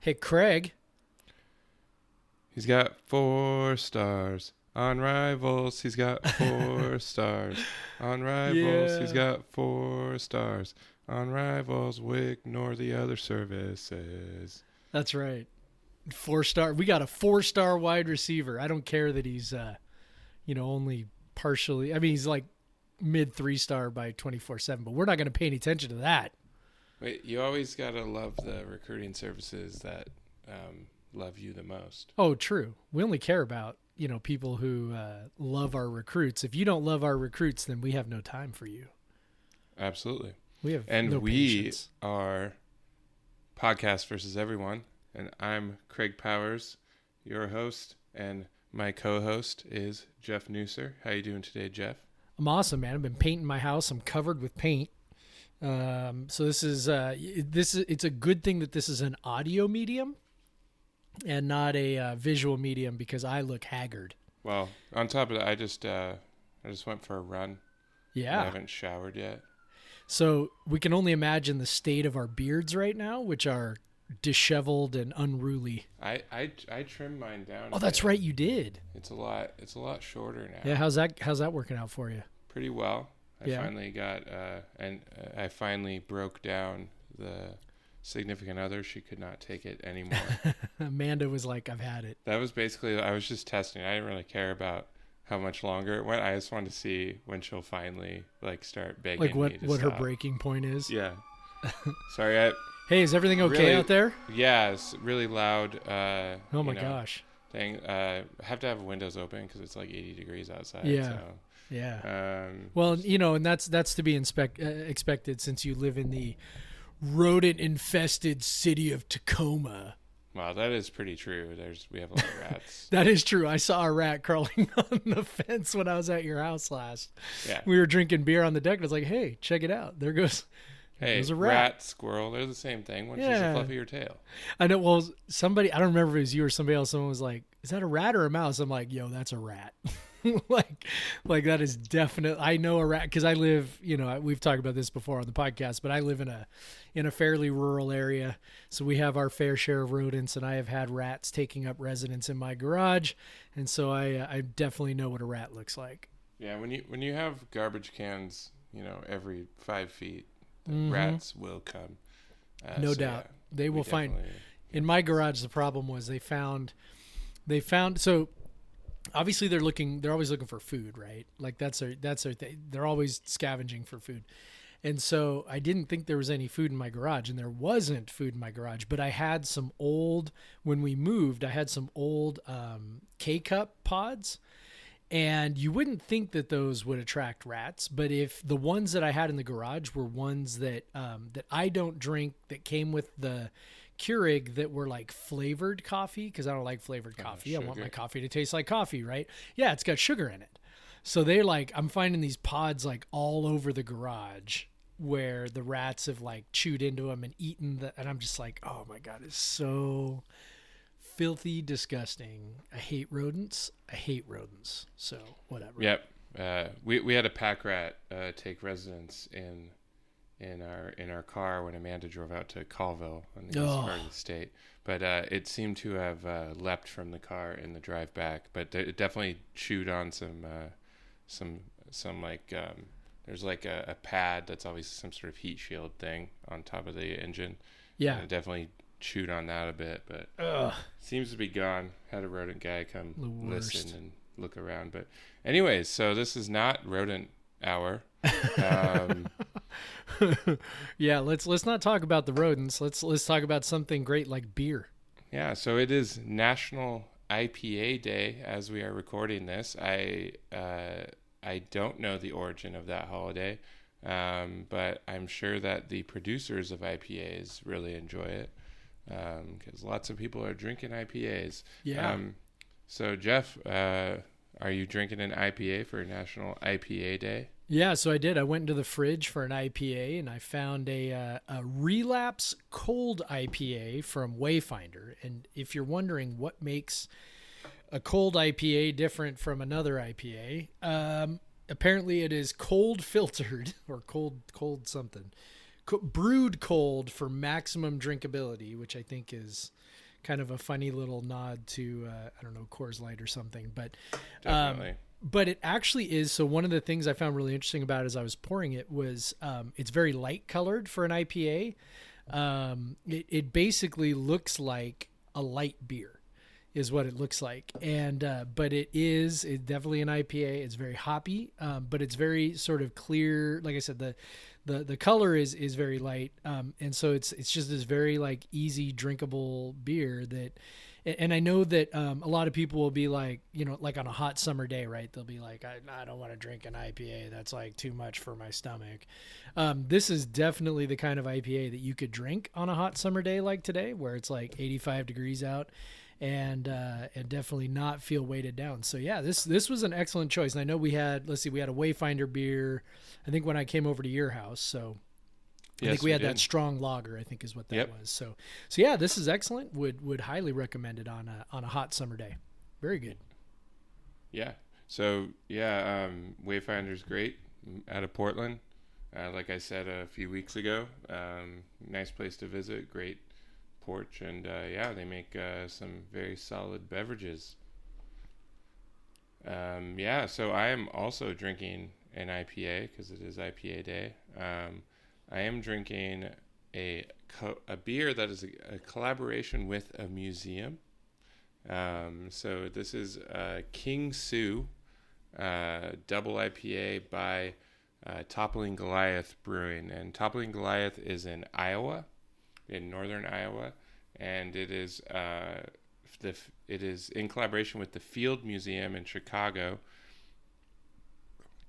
Hey, Craig. He's got four stars on Rivals. He's got four stars on Rivals. He's Yeah. got four stars on Rivals. We ignore the other services. That's right. Four star. We got a four star wide receiver. I don't care that he's, uh, you know, only partially. I mean, he's like mid three star by 24 7, but we're not going to pay any attention to that. Wait, you always gotta love the recruiting services that um, love you the most. Oh, true. We only care about, you know, people who uh, love our recruits. If you don't love our recruits, then we have no time for you. Absolutely. We have And no we patience. are Podcast versus Everyone. And I'm Craig Powers, your host, and my co-host is Jeff Nusser. How you doing today, Jeff? I'm awesome, man. I've been painting my house. I'm covered with paint. Um, so this is uh, this is it's a good thing that this is an audio medium and not a uh, visual medium because I look haggard. Well, on top of that, I just uh, I just went for a run. Yeah, I haven't showered yet. So we can only imagine the state of our beards right now, which are disheveled and unruly. I I, I trimmed mine down. Oh, that's right, you did. It's a lot. It's a lot shorter now. Yeah. How's that? How's that working out for you? Pretty well. I Yeah. finally got uh, and I finally broke down the significant other. She could not take it anymore. Amanda was like, "I've had it." That was basically I was just testing. I didn't really care about how much longer it went. I just wanted to see when she'll finally like start begging Like what what her breaking point is. Yeah. Sorry. I Hey, is everything okay Really- out there? yeah. It's really loud. Uh, Oh my you know, gosh. Dang. Uh, I have to have windows open because it's like 80 degrees outside. Yeah. Yeah. Um, Well, you know, and that's that's to be inspect, uh, expected since you live in the rodent-infested city of Tacoma. wow, that is pretty true. There's we have a lot of rats. That is true. I saw a rat crawling on the fence when I was at your house last. Yeah. We were drinking beer on the deck. and I was like, "Hey, check it out! There goes." Hey, There's a rat. rat. squirrel, they're the same thing. One's Yeah. just a fluffier tail. I know. Well, somebody I don't remember if it was you or somebody else. Someone was like, "Is that a rat or a mouse?" I'm like, "Yo, that's a rat." like, like that is definite. I know a rat because I live. You know, we've talked about this before on the podcast, but I live in a in a fairly rural area, so we have our fair share of rodents, and I have had rats taking up residence in my garage, and so I I definitely know what a rat looks like. Yeah, when you when you have garbage cans, you know, every five feet, the Mhm. rats will come. Uh, No so, doubt. yeah, They will find in my garage the problem was they found they found so obviously they're looking they're always looking for food right? Like that's their that's their thing. They're always scavenging for food. And so i didn't think there was any food in my garage and there wasn't food in my garage but i had some old when we moved i had some old um, k-cup pods. And you wouldn't think that those would attract rats but if the ones that i had in the garage were ones that um, that i don't drink that came with the Keurig that were like flavored coffee because I don't like flavored coffee. I want my coffee to taste like coffee, right? Yeah, it's got sugar in it. So they're like, I'm finding these pods like all over the garage where the rats have like chewed into them and eaten the, and I'm just like, oh my god, it's so filthy, disgusting. I hate rodents. I hate rodents. So whatever. Yep. Uh, we we had a pack rat uh, take residence in in our in our car when Amanda drove out to Colville on the east Oh. part of the state. But uh, it seemed to have uh, leapt from the car in the drive back. But it definitely chewed on some uh, some some like um, there's like a, a pad that's always some sort of heat shield thing on top of the engine. Yeah. And it definitely chewed on that a bit, but Ugh. seems to be gone. Had a rodent guy come listen and look around. But anyways, so this is not rodent hour. Um, yeah, let's let's not talk about the rodents. Let's let's talk about something great like beer. yeah, so it is National IPA Day as we are recording this. I uh, I don't know the origin of that holiday, um, but I'm sure that the producers of IPAs really enjoy it because lots of people are drinking IPAs. Yeah. Um, so Jeff, uh, are you drinking an IPA for National IPA Day? Yeah, so I did. I went into the fridge for an IPA and I found a uh, a relapse cold IPA from Wayfinder. And if you're wondering what makes a cold IPA different from another IPA, um, apparently it is cold filtered or cold cold something, brewed cold for maximum drinkability, which I think is kind of a funny little nod to uh, I don't know Coors Light or something, but um, Definitely. But it actually is. So one of the things I found really interesting about it as I was pouring it was um, it's very light colored for an IPA. Um, it, it basically looks like a light beer is what it looks like and uh, but it is it definitely an ipa it's very hoppy um, but it's very sort of clear like i said the the the color is is very light um, and so it's it's just this very like easy drinkable beer that and I know that um, a lot of people will be like, you know, like on a hot summer day, right? They'll be like, I, I don't want to drink an IPA. That's like too much for my stomach. Um, this is definitely the kind of IPA that you could drink on a hot summer day like today, where it's like 85 degrees out, and uh, and definitely not feel weighted down. So yeah, this this was an excellent choice. And I know we had, let's see, we had a Wayfinder beer. I think when I came over to your house, so I Yes, think we, had that strong lager. I think is what that Yep. was. So, so yeah, this is excellent. Would would highly recommend it on a on a hot summer day. Very good. Yeah. So yeah, um, Wayfinder's great out of Portland. Uh, like I said a few weeks ago, um, nice place to visit. Great porch, and uh, yeah, they make uh, some very solid beverages. Um, yeah, so I am also drinking an IPA because it is IPA day. Um, I am drinking a co- a beer that is a, a collaboration with a museum. Um, so this is uh, King Sue uh, double IPA by uh, Toppling Goliath Brewing, and Toppling Goliath is in Iowa, in northern Iowa, and it is uh, the it is in collaboration with the Field Museum in Chicago.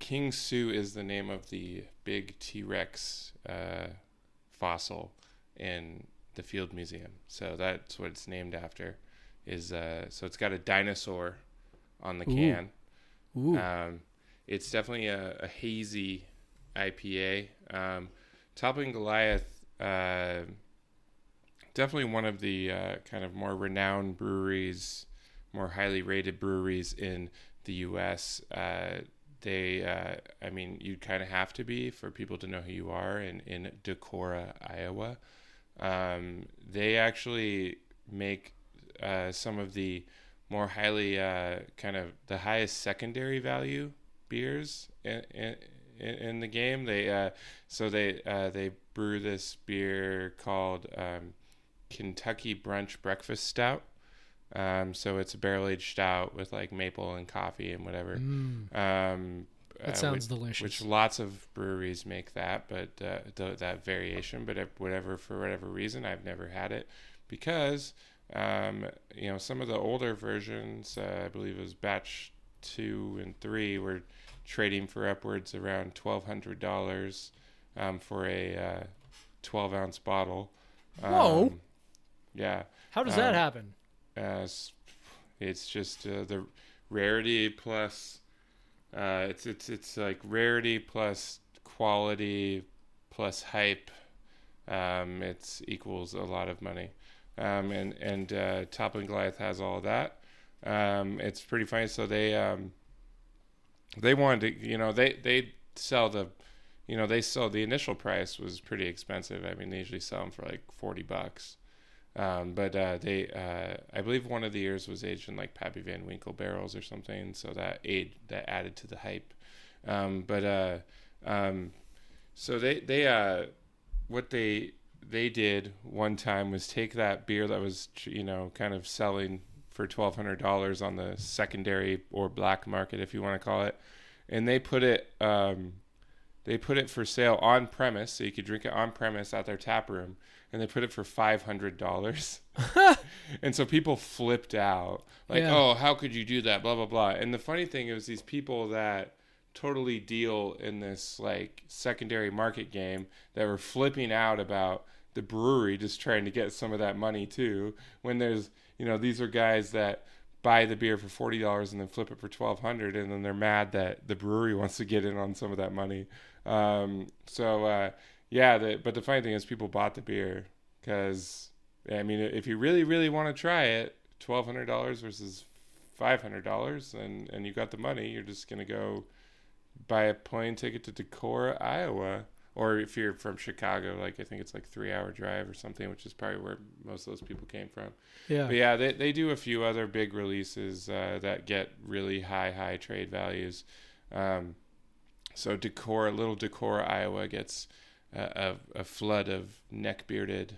King Sue is the name of the big T Rex uh, fossil in the Field Museum, so that's what it's named after is uh, so it's got a dinosaur on the Ooh. can. Ooh, Um, it's definitely a, a hazy IPA. Um, Toppling Goliath, uh, definitely one of the uh, kind of more renowned breweries, more highly rated breweries in the U.S. Uh, they, uh, I mean, you kind of have to be for people to know who you are in, in Decorah, Iowa. Um, they actually make uh, some of the more highly uh, kind of the highest secondary value beers in, in, in the game. They uh, so they uh, they brew this beer called um, Kentucky Brunch Breakfast Stout. Um, so it's a barrel aged stout with like maple and coffee and whatever. mm, Um, that uh, sounds which, delicious. which lots of breweries make that, but uh, th- that variation. But whatever for whatever reason, I've never had it because um, you know some of the older versions, uh, I believe it was batch two and three, were trading for upwards around twelve hundred dollars um, for a uh, twelve ounce bottle. Whoa. Um, yeah, How does that um, happen? Uh, s- it's just uh, the rarity plus uh, it's it's it's like rarity plus quality plus hype. Um, it's equals a lot of money, um, and and uh, Toppling Goliath has all that. Um, it's pretty funny. So they um, they wanted to, you know, they they sell the, you know, they sell the initial price was pretty expensive. I mean, they usually sell them for like forty bucks. Um, but uh, they, uh, I believe one of the years was aged in like Pappy Van Winkle barrels or something, so that aid that added to the hype. Um, but uh, um, so they they uh, what they they did one time was take that beer that was you know kind of selling for twelve hundred dollars on the secondary or black market if you want to call it, and they put it um, they put it for sale on premise, so you could drink it on premise at their tap room, and they put it for five hundred dollars. and so people flipped out, like, Yeah. "Oh, how could you do that?" Blah blah blah. And the funny thing is, these people that totally deal in this like secondary market game that were flipping out about the brewery just trying to get some of that money too. When there's, you know, these are guys that buy the beer for forty dollars and then flip it for twelve hundred, and then they're mad that the brewery wants to get in on some of that money. Um, so uh, yeah, the, but the funny thing is, people bought the beer because I mean, if you really, really want to try it, twelve hundred dollars versus five hundred dollars, and and you got the money, you're just gonna go buy a plane ticket to Decorah, Iowa, or if you're from Chicago, like I think it's like three hour drive or something, which is probably where most of those people came from. Yeah. But yeah, they they do a few other big releases uh, that get really high high trade values. Um, so Decorah, little Decorah, Iowa gets a, a, flood of neck bearded,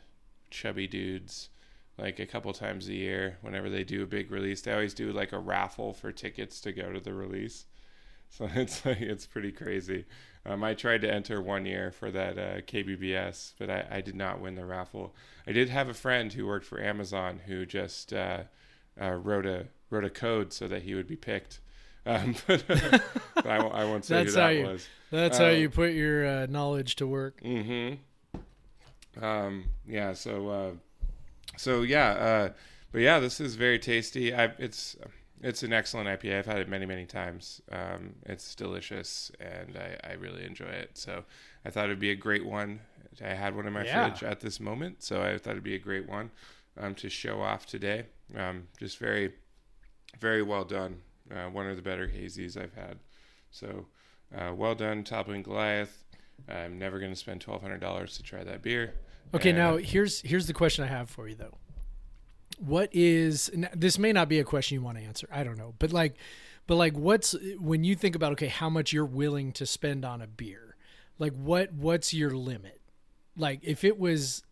chubby dudes like a couple times a year whenever they do a big release. They always do like a raffle for tickets to go to the release. So it's like it's pretty crazy. Um, I tried to enter one year for that uh, KBBS, but I, I did not win the raffle. I did have a friend who worked for Amazon who just uh, uh, wrote a wrote a code so that he would be picked. Um, but, but I, I won't say That's who how you- was. That's how Uh, you put your uh, knowledge to work. Mm-hmm. Um, yeah. So, uh, so yeah. Uh, but yeah, this is very tasty. I, it's it's an excellent IPA. I've had it many many times. Um, it's delicious, and I, I really enjoy it. So, I thought it'd be a great one. I had one in my Yeah. fridge at this moment, so I thought it'd be a great one um, to show off today. Um, just very, very well done. Uh, one of the better hazies I've had. So, uh, well done, Toppling Goliath. I'm never going to spend twelve hundred dollars to try that beer. Okay, And- now here's here's the question I have for you though. What is this may not be a question you want to answer. I don't know. But like but like what's when you think about okay, how much you're willing to spend on a beer? Like what what's your limit? Like if it was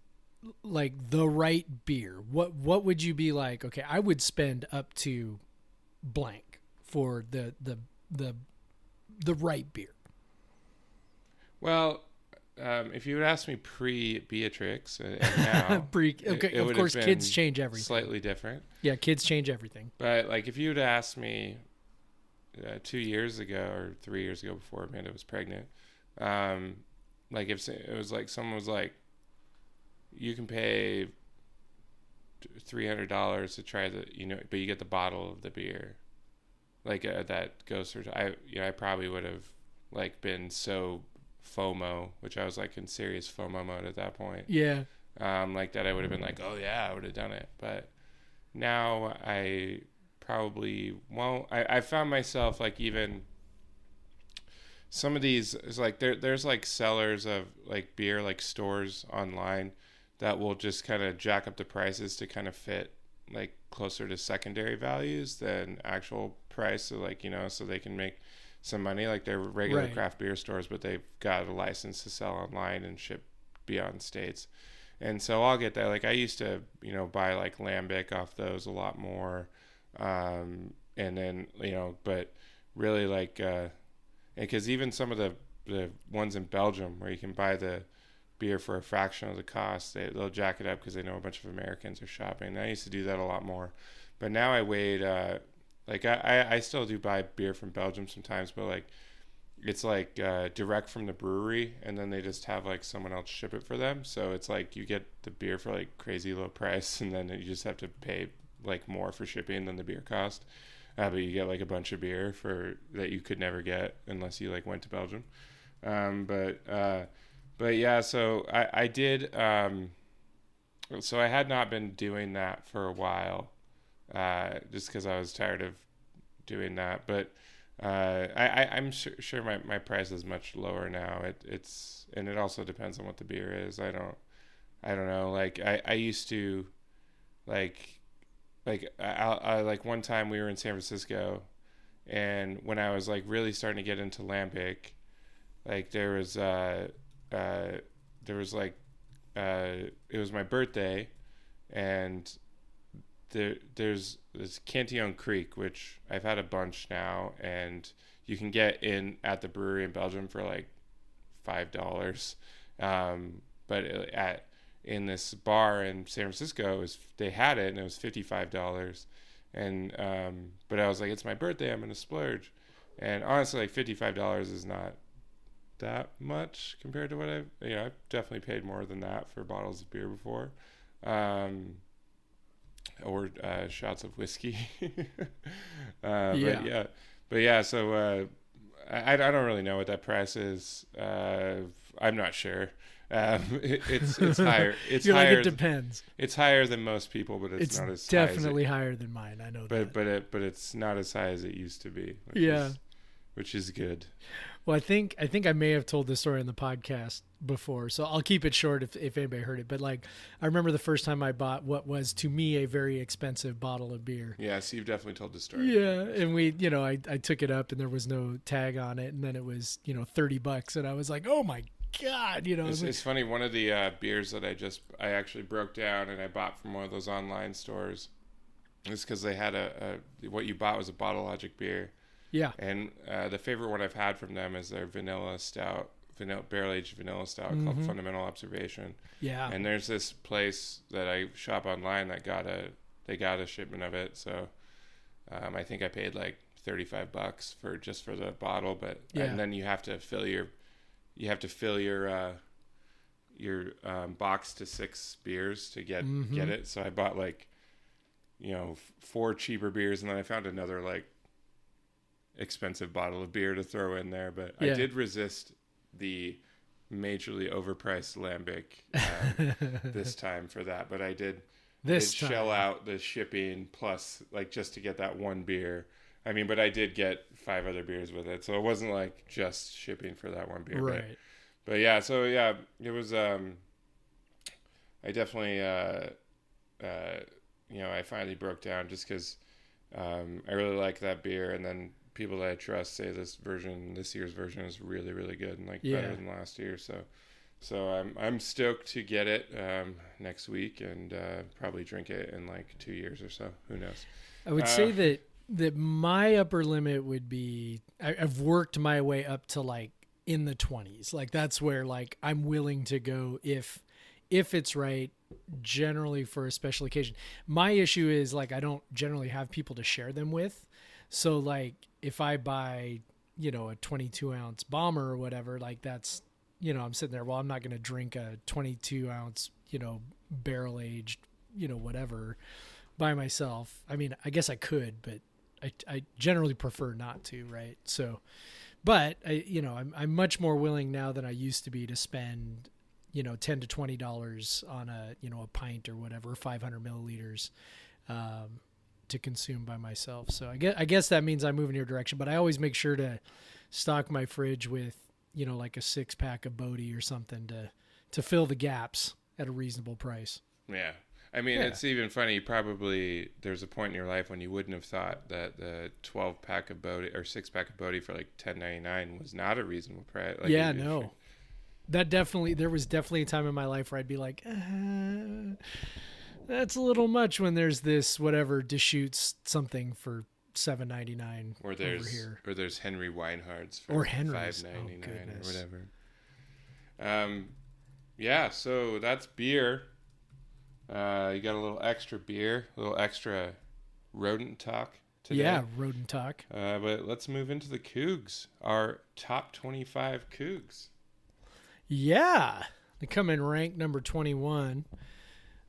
like the right beer, what what would you be like, okay, I would spend up to blank for the the the the right beer. Well, um, if you would ask me pre Beatrix uh, and now, Pre- okay, it of course kids change everything. slightly different. Yeah, kids change everything. But like, if you would ask me uh, two years ago or three years ago before Amanda was pregnant, um, like if it was like someone was like, you can pay three hundred dollars to try the, you know, but you get the bottle of the beer, like uh, that goes for. I, you know, I probably would have like been so FOMO, which I was like in serious FOMO mode at that point Yeah. um, like that, I would have been like, oh yeah, I would have done it. But now I probably won't. I, I found myself like even some of these is like there there's like sellers of like beer like stores online that will just kind of jack up the prices to kind of fit like closer to secondary values than actual price so like you know so they can make some money like they're regular Right. craft beer stores but they've got a license to sell online and ship beyond states and so I'll get that. Like I used to, you know, buy like lambic off those a lot more, um, and then you know, but really like, uh, because even some of the the ones in Belgium where you can buy the beer for a fraction of the cost, they they'll jack it up because they know a bunch of Americans are shopping. And I used to do that a lot more, but now I wait. Uh, like I, I I still do buy beer from Belgium sometimes, but like it's like uh, direct from the brewery and then they just have like someone else ship it for them. So it's like you get the beer for like crazy low price and then you just have to pay like more for shipping than the beer cost. Uh, but you get like a bunch of beer for that you could never get unless you like went to belgium. Um, but uh, but yeah so i, I did um, so i had not been doing that for a while uh, just because i was tired of doing that but uh, I, I I'm sure, sure my, my price is much lower now. It it's and it also depends on what the beer is. I don't I don't know. Like I, I used to like like I, I like one time we were in San Francisco and when I was like really starting to get into lambic, like there was uh uh there was like uh it was my birthday and there there's this Cantillon Kriek, which I've had a bunch now, and you can get in at the brewery in Belgium for like five dollars. Um, but at in this bar in San Francisco, was they had it and it was fifty five dollars. And um, but I was like, it's my birthday, I'm gonna splurge. And honestly, like fifty five dollars is not that much compared to what I've you know I've definitely paid more than that for bottles of beer before. Um, or uh, shots of whiskey. uh, Yeah. But yeah, but yeah. So uh, I, I don't really know what that price is. Uh, I'm not sure. Um, it, it's it's higher. It's You're like higher. it depends. it's higher than most people, but it's, It's, not as definitely High higher than mine. I know as it, that. but but it but it's not as high as it used to be. Which Yeah. Is, which is good. Well, I think I think I may have told this story in the podcast before, so I'll keep it short if, if anybody heard it. But like, I remember the first time I bought what was to me a very expensive bottle of beer. Yeah, so you've definitely told the story. Yeah, and we, you know, I, I took it up and there was no tag on it, and then it was, you know, thirty bucks, and I was like, oh my god, you know. It's, like, it's funny. One of the uh, beers that I just I actually broke down and I bought from one of those online stores. It's because they had a, a what you bought was a Bottle Logic beer, yeah, and uh, the favorite one I've had from them is their vanilla stout, vanilla barrel aged vanilla stout called Mhm. Fundamental Observation. yeah, And there's this place that I shop online that got a they got a shipment of it. So um, I think I paid like thirty five bucks for just for the bottle, but Yeah. and then you have to fill your you have to fill your uh, your um, box to six beers to get Mhm. get it. So I bought like you know f- four cheaper beers, and then I found another like expensive bottle of beer to throw in there. But I did resist the majorly overpriced lambic um, this time for that, but I did this did shell out the shipping plus like just to get that one beer. I mean, but I did get five other beers with it, so it wasn't like just shipping for that one beer. but- right? But, yeah, so yeah, it was. um I definitely, uh, uh, you know, I finally broke down just because um, I really like that beer, and then people that I trust say this version, this year's version, is really, really good and like Yeah. better than last year. So. So I'm I'm stoked to get it um, next week and uh, probably drink it in like two years or so. Who knows? I would Uh, say that that my upper limit would be I, I've worked my way up to like in the twenties. Like that's where like I'm willing to go if if it's right. Generally for a special occasion. My issue is like I don't generally have people to share them with. So like if I buy you know a 22 ounce bomber or whatever, like that's you know I'm sitting there. Well, I'm not going to drink a 22 ounce you know barrel aged you know whatever by myself. I mean, I guess I could, but I, I generally prefer not to, right? So, but I, you know, I'm, I'm much more willing now than I used to be to spend, you know, 10 to $20 on a, you know, a pint or whatever, 500 milliliters, um, to consume by myself. So I guess, I guess that means I move in your direction, but I always make sure to stock my fridge with, you know, like a six pack of Bodie or something to, to fill the gaps at a reasonable price. Yeah. I mean, Yeah. it's even funny. Probably there's a point in your life when you wouldn't have thought that the 12 pack of Bodie or six pack of Bodie for like 10.99 was not a reasonable price. Like, yeah, no. That definitely there was definitely a time in my life where I'd be like, uh, that's a little much when there's this whatever Deschutes something for seven ninety nine Or over there's here. or there's Henry Weinhard's for Or Henry's. five Oh, ninety nine or whatever. Um, yeah. So that's beer. Uh, you got a little extra beer, a little extra rodent talk today. Yeah, rodent talk. Uh, but let's move into the Cougs, our top twenty-five Cougs. Yeah, they come in rank number twenty one.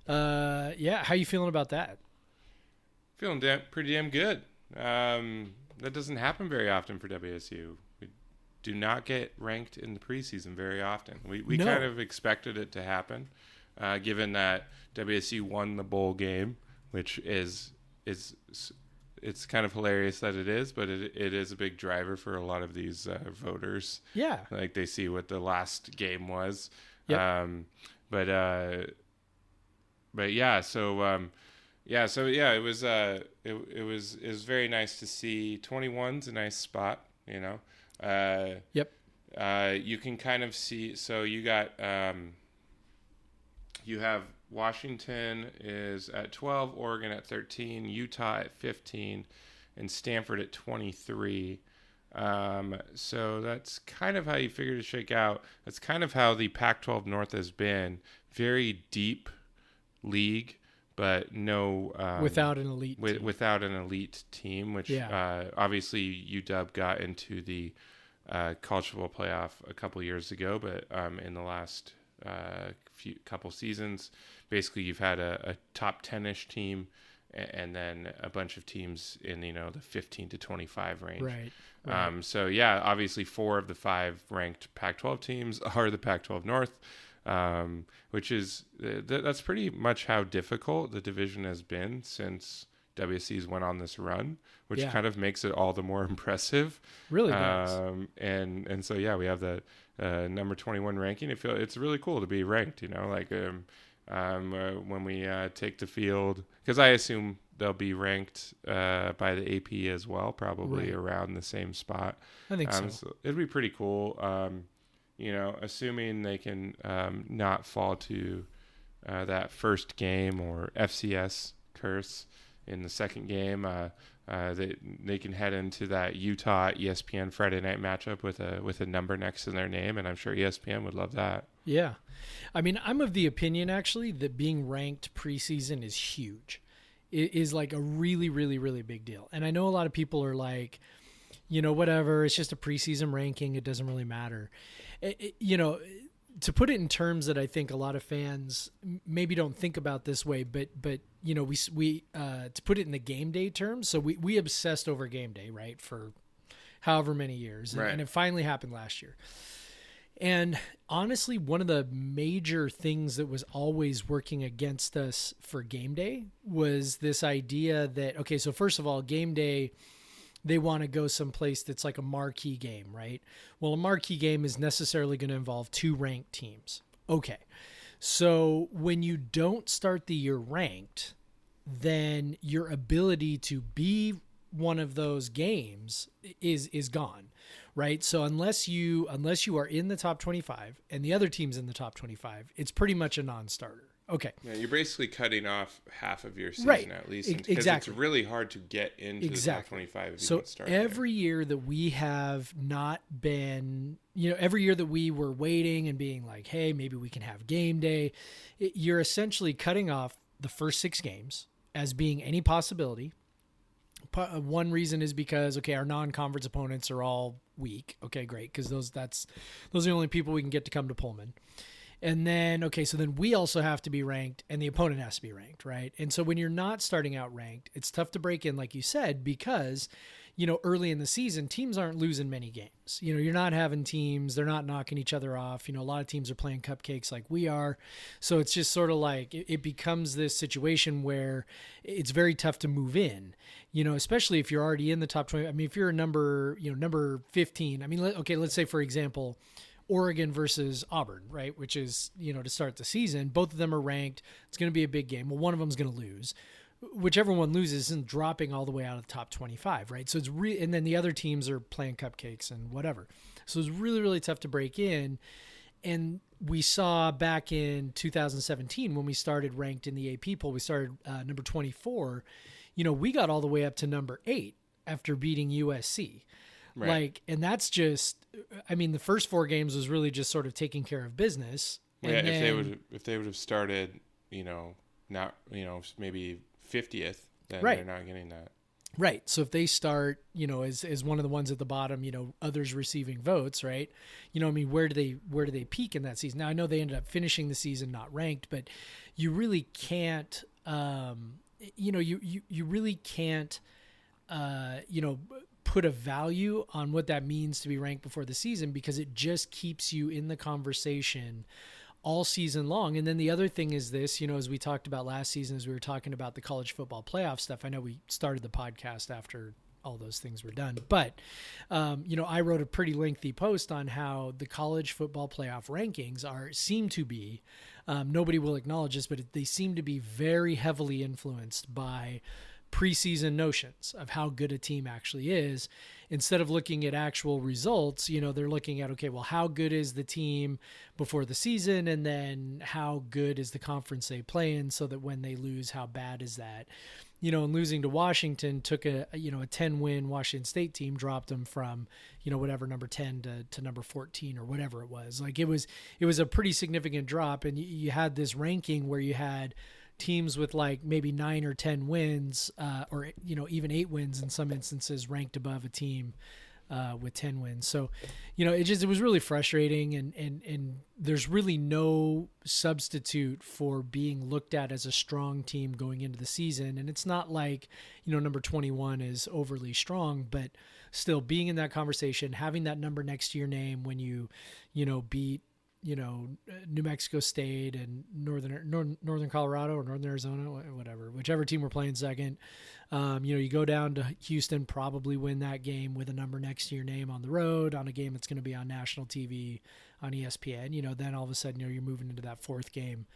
Uh, yeah, how you feeling about that? Feeling damn, pretty damn good. Um, that doesn't happen very often for WSU. We do not get ranked in the preseason very often. We we No. kind of expected it to happen, uh, given that WSU won the bowl game, which is is it's kind of hilarious that it is, but it it is a big driver for a lot of these uh, voters. Yeah, Like they see what the last game was. Yep. Um, but uh, but yeah, so um, yeah, so yeah, it was uh, it it was it was very nice to see. Twenty one's a nice spot, you know. Uh, Yep. Uh, you can kind of see. So you got um, you have Washington is at twelve, Oregon at thirteen, Utah at fifteen, and Stanford at twenty three. Um, so that's kind of how you figure to shake out. That's kind of how the Pac 12 North has been. Very deep league, but no. Um, without an elite. without an elite team, which Yeah. uh, obviously UW got into the uh, college football playoff a couple years ago, but um, in the last uh, few couple seasons, basically you've had a, a top ten ish team, and then a bunch of teams in you know the fifteen to twenty five range. right. right. Um, so yeah, obviously four of the five ranked Pac-12 teams are the Pac-12 North, um, which is uh, th- that's pretty much how difficult the division has been since WC's went on this run, which Yeah. kind of makes it all the more impressive. Really. Um, and and so yeah, we have the uh, number 21 ranking. It feel it's really cool to be ranked. You know, like um, um, uh, when we uh, take the field, because I assume they'll be ranked uh, by the AP as well, probably Right. around the same spot. I think Um, so. so it'd be pretty cool. You know, assuming they can um, not fall to uh, that first game or FCS curse in the second game. Uh, uh, they they can head into that Utah ESPN Friday night matchup with a with a number next to their name, and I'm sure ESPN would love that. Yeah. I mean, I'm of the opinion actually that being ranked preseason is huge. It is like a really, really, really big deal. And I know a lot of people are like, you know, whatever, it's just a preseason ranking. It doesn't really matter. It- it- you know, to put it in terms that I think a lot of fans maybe don't think about this way, but, but, you know, we, we, uh, to put it in the game day terms. So we, we obsessed over game day, right? For however many years. And- Right. and it finally happened last year. And honestly, one of the major things that was always working against us for game day was this idea that, okay, so first of all, game day, they want to go someplace that's like a marquee game, right? Well, a marquee game is necessarily going to involve two ranked teams. Okay. So when you don't start the year ranked, then your ability to be one of those games is is gone right so unless you unless you are in the top 25 and the other team's in the top 25 it's pretty much a non-starter okay Yeah, you're basically cutting off half of your season Right. at least, E- because exactly. it's really hard to get into Exactly. the top 25 if you so don't start there. every year that we have not been you know every year that we were waiting and being like hey maybe we can have game day it, you're essentially cutting off the first six games as being any possibility Po- uh, one reason is because okay our non-conference opponents are all weak okay great because those that's those are the only people we can get to come to pullman and then okay so then we also have to be ranked and the opponent has to be ranked right? And so when you're not starting out ranked it's tough to break in like you said because you know early in the season teams aren't losing many games. You know you're not having teams they're not knocking each other off. You know a lot of teams are playing cupcakes like we are. So it's just sort of like it, becomes this situation where it's very tough to move in you know especially if you're already in the top 20 i mean if you're a number you know number 15 i mean okay let's say for example Oregon versus Auburn, right? Which is, you know, to start the season. Both of them are ranked. It's going to be a big game. Well, one of them's going to lose. Whichever one loses isn't dropping all the way out of the top 25, right? So it's re- and then the other teams are playing cupcakes and whatever. So it's really, really tough to break in. And we saw back in 2017 when we started ranked in the AP poll, we started uh, number 24. You know, we got all the way up to number eight after beating USC. Right. Like, and that's just, I mean, the first four games was really just sort of taking care of business. yeah, if they would if they would have started, you know, not you know maybe 50th, then Right. they're not getting that. Right. So if they start, you know, as as one of the ones at the bottom, you know, others receiving votes, right? You know, I mean, where do they where do they peak in that season? Now I know they ended up finishing the season not ranked, but you really can't um you know, you you, you really can't uh, you know, put a value on what that means to be ranked before the season because it just keeps you in the conversation all season long. And then the other thing is this, you know, as we talked about last season, as we were talking about the college football playoff stuff, I know we started the podcast after all those things were done, but, um, you know, I wrote a pretty lengthy post on how the college football playoff rankings are, seem to be, um, nobody will acknowledge this, but they seem to be very heavily influenced by preseason notions of how good a team actually is. Instead of looking at actual results you know they're looking at okay well how good is the team before the season? And then how good is the conference they play in so that when they lose how bad is that? You know and losing to washington took a you know a 10 win washington state team dropped them from you know whatever number 10 to, to number 14 or whatever it was. Like it was it was a pretty significant drop. And you, you had this ranking where you had teams with like maybe nine or ten wins, uh, or you know even eight wins in some instances, ranked above a team uh, with ten wins. So, you know, it just it was really frustrating, and and and there's really no substitute for being looked at as a strong team going into the season. And it's not like you know number twenty one is overly strong, but still being in that conversation, having that number next to your name when you, you know, beat you know New Mexico State and northern Nor- northern Colorado or northern Arizona whatever whichever team we're playing second Um, you know, you go down to Houston, probably win that game with a number next to your name on the road on a game that's going to be on national TV on ESPN. You know, then all of a sudden, you know, you're moving into that fourth game.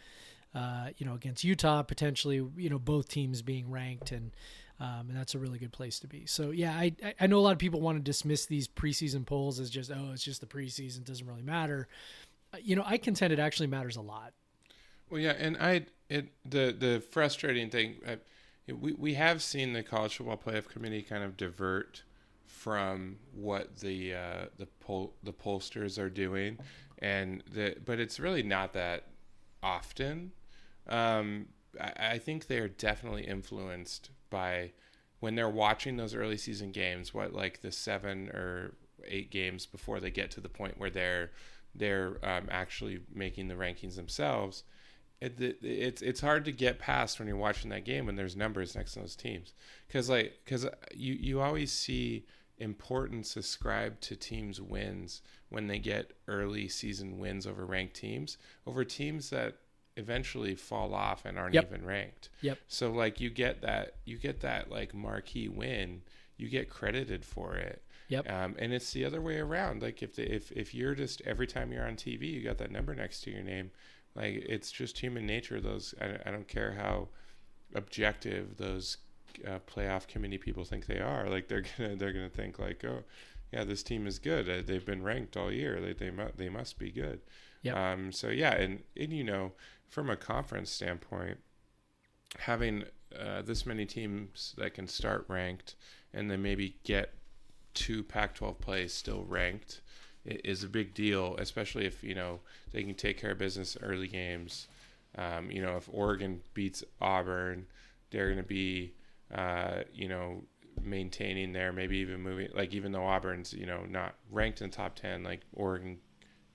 Uh, you know, against Utah, potentially, you know, both teams being ranked, and um, and that's a really good place to be. So yeah, I I know a lot of people want to dismiss these preseason polls as just oh, it's just the preseason, doesn't really matter. Uh, you know, I contend it actually matters a lot. Well, yeah, and I it the the frustrating thing. I, we we have seen the college football playoff committee kind of divert from what the uh, the poll the pollsters are doing, and the but it's really not that often. Um, I, I think they are definitely influenced by when they're watching those early season games. What like the seven or eight games before they get to the point where they're they're um, actually making the rankings themselves it, it, it's it's hard to get past when you're watching that game when there's numbers next to those teams because like because you you always see importance ascribed to teams wins when they get early season wins over ranked teams over teams that eventually fall off and aren't Yep. even ranked Yep. so like you get that you get that like marquee win you get credited for it Yep. um, and it's the other way around. Like if the, if if you're just every time you're on tv you got that number next to your name. Like it's just human nature those i, I don't care how objective those uh, playoff committee people think they are. Like they're gonna they're gonna think like oh yeah this team is good. Uh, they've been ranked all year. They they, mu- they must be good. Yep. um so yeah and and you know from a conference standpoint having uh, this many teams that can start ranked and then maybe get to Pac-12 plays still ranked is a big deal, especially if you know they can take care of business early games. Um, you know, if Oregon beats Auburn, they're going to be, uh, you know, maintaining there, maybe even moving. Like even though Auburn's you know not ranked in the top ten, like Oregon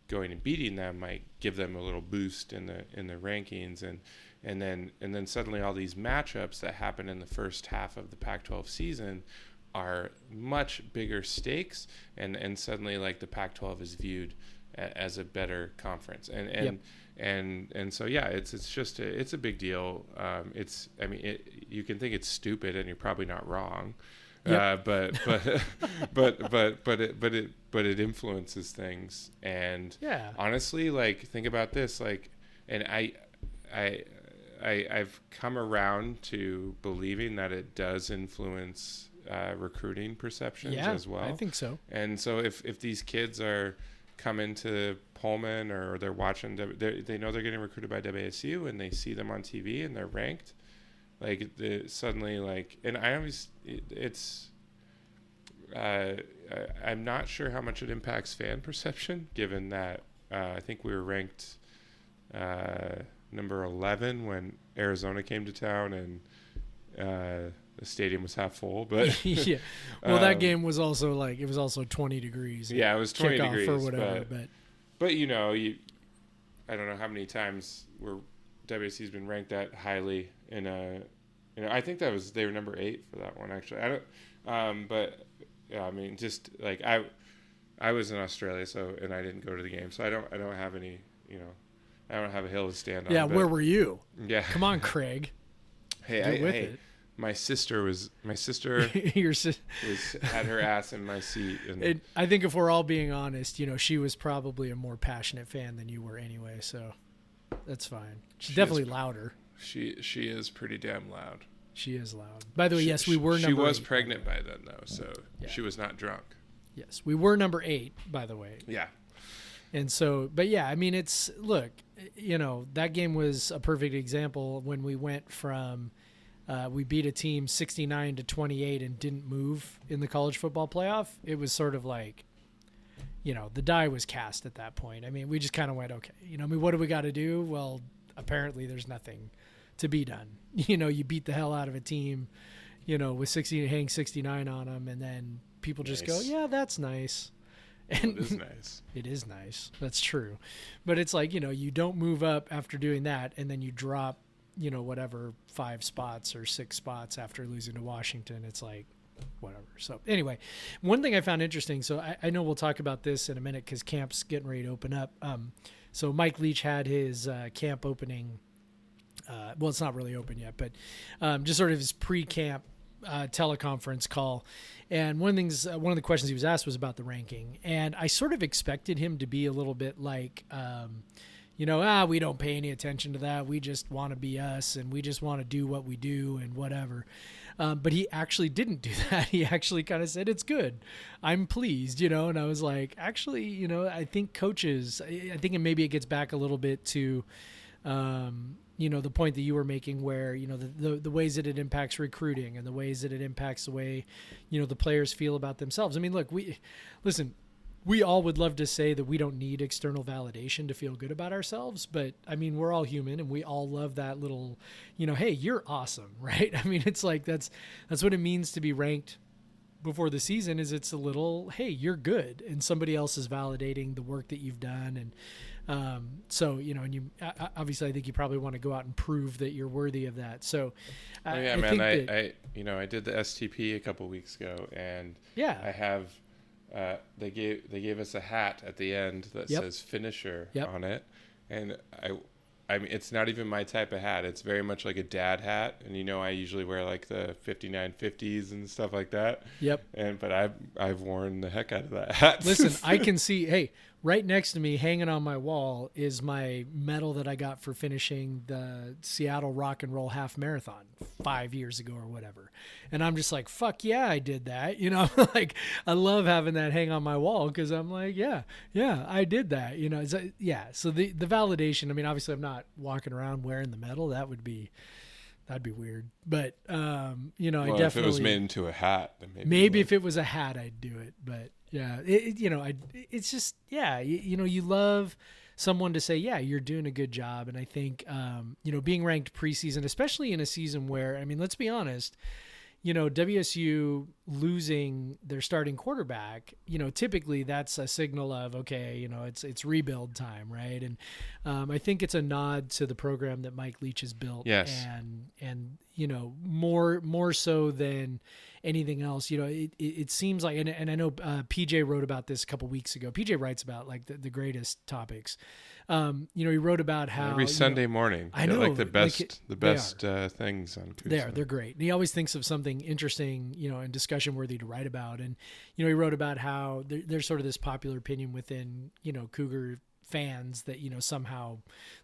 going and beating them might give them a little boost in the in the rankings and and then and then suddenly all these matchups that happen in the first half of the Pac-12 season are much bigger stakes and and suddenly like the Pac-12 is viewed a, as a better conference and and Yep. and and so yeah it's it's just a, it's a big deal um, it's I mean it, you can think it's stupid and you're probably not wrong Yep. uh, but but but but but it but it but it influences things and Yeah. honestly like think about this like and i i i i've come around to believing that it does influence uh, recruiting perceptions Yeah. as well I think so. and so if if these kids are coming to Pullman or they're watching, W- they they know they're getting recruited by WSU and they see them on TV and they're ranked, like the, suddenly like, and I always it, it's. Uh, I- I'm not sure how much it impacts fan perception, given that uh, I think we were ranked uh, number 11 when Arizona came to town and uh, the stadium was half full. But yeah. Well, that um, game was also like it was also 20 degrees. yeah, it was 20 degrees or whatever. but- But, But you know, you I don't know how many times where WSC's been ranked that highly in a you know, I think that was they were number 8 for that one actually. I don't um but yeah, I mean just like I I was in Australia so and I didn't go to the game. So I don't I don't have any, you know, I don't have a hill to stand on. yeah, but- where were you? Yeah. Come on, Craig. Hey, Get I, with hey, my sister was my sister. Your sis- was had her ass in my seat and it, I think if we're all being honest, you know, she was probably a more passionate fan than you were anyway, so that's fine. She's She is- definitely louder. she she is pretty damn loud. She is loud. By the way, She- yes, we were She was eight. pregnant by then, though, so Yeah. she was not drunk. Yes, we were number eight, by the way. Yeah, And so, but yeah, I mean, it's look, you know, that game was a perfect example when we went from uh, we beat a team 69 to 28 and didn't move in the college football playoff. It was sort of like, you know, the die was cast at that point. I mean, we just kind of went, okay, you know, I mean, what do we got to do? Well, apparently there's nothing to be done. You know, you beat the hell out of a team, you know, with 60 hang 69 on them, and then people just go, yeah, that's nice. it And is nice. it is nice. That's true. But it's like, you know, you don't move up after doing that and then you drop, you know, whatever five spots or six spots after losing to Washington. It's like, whatever. So, anyway, one thing I found interesting. So, I, I know we'll talk about this in a minute because camp's getting ready to open up. Um, so, Mike Leach had his uh, camp opening. Uh, well, it's not really open yet, but um, just sort of his pre camp uh, teleconference call, and one of the things, uh, one of the questions he was asked was about the ranking, and I sort of expected him to be a little bit like. Um, you know, ah, we don't pay any attention to that. We just want to be us and we just want to do what we do and whatever. Um, but he actually didn't do that. He actually kind of said, it's good. I'm pleased, you know, and I was like, actually, you know, I think coaches, I think maybe it gets back a little bit to, um, you know the point that you were making where you know the, the, the ways that it impacts recruiting and the ways that it impacts the way you know the players feel about themselves i mean look we listen we all would love to say that we don't need external validation to feel good about ourselves but i mean we're all human and we all love that little you know hey you're awesome right? I mean it's like that's that's what it means to be ranked before the season is it's a little hey you're good and somebody else is validating the work that you've done. And um, so you know and you obviously i think you probably want to go out and prove that you're worthy of that. So oh, yeah I, man I, that, I you know i did the stp a couple weeks ago and yeah. I have uh, they gave they gave us a hat at the end that yep. says finisher yep. on it, and I I mean, it's not even my type of hat. It's very much like a dad hat, and you know, I usually wear like the '59 50s and stuff like that. Yep. And but I've I've worn the heck out of that hat. Listen, I can see. Hey, right next to me, hanging on my wall, is my medal that I got for finishing the Seattle Rock and Roll Half Marathon five years ago or whatever. And I'm just like, fuck yeah, I did that. You know, like I love having that hang on my wall because I'm like, yeah, yeah, I did that. You know, so, uh, yeah. So the the validation. I mean, obviously, I'm not walking around wearing the medal. That would be that'd be weird. But um, you know, well, I definitely if it was made into a hat, maybe, maybe if it was a hat, I'd do it. But yeah, it, you know, I it's just yeah, you, you, know, you love someone to say, yeah, you're doing a good job, and I think um, you know, being ranked preseason, especially in a season where I mean, let's be honest, you know, WSU losing their starting quarterback, you know, typically that's a signal of okay, you know, it's it's rebuild time, right? And um, I think it's a nod to the program that Mike Leach has built, yes, and and you know more more so than anything else. You know, it, it, it seems like, and, and I know uh, PJ wrote about this a couple weeks ago. PJ writes about like the, the greatest topics. Um, you know, he wrote about how every Sunday know, morning. I know, like the best, like the best uh, things on Tuesday. They are. They're great. And he always thinks of something interesting, you know, and discussion worthy to write about. And you know, he wrote about how there, there's sort of this popular opinion within, you know, Cougar fans that you know somehow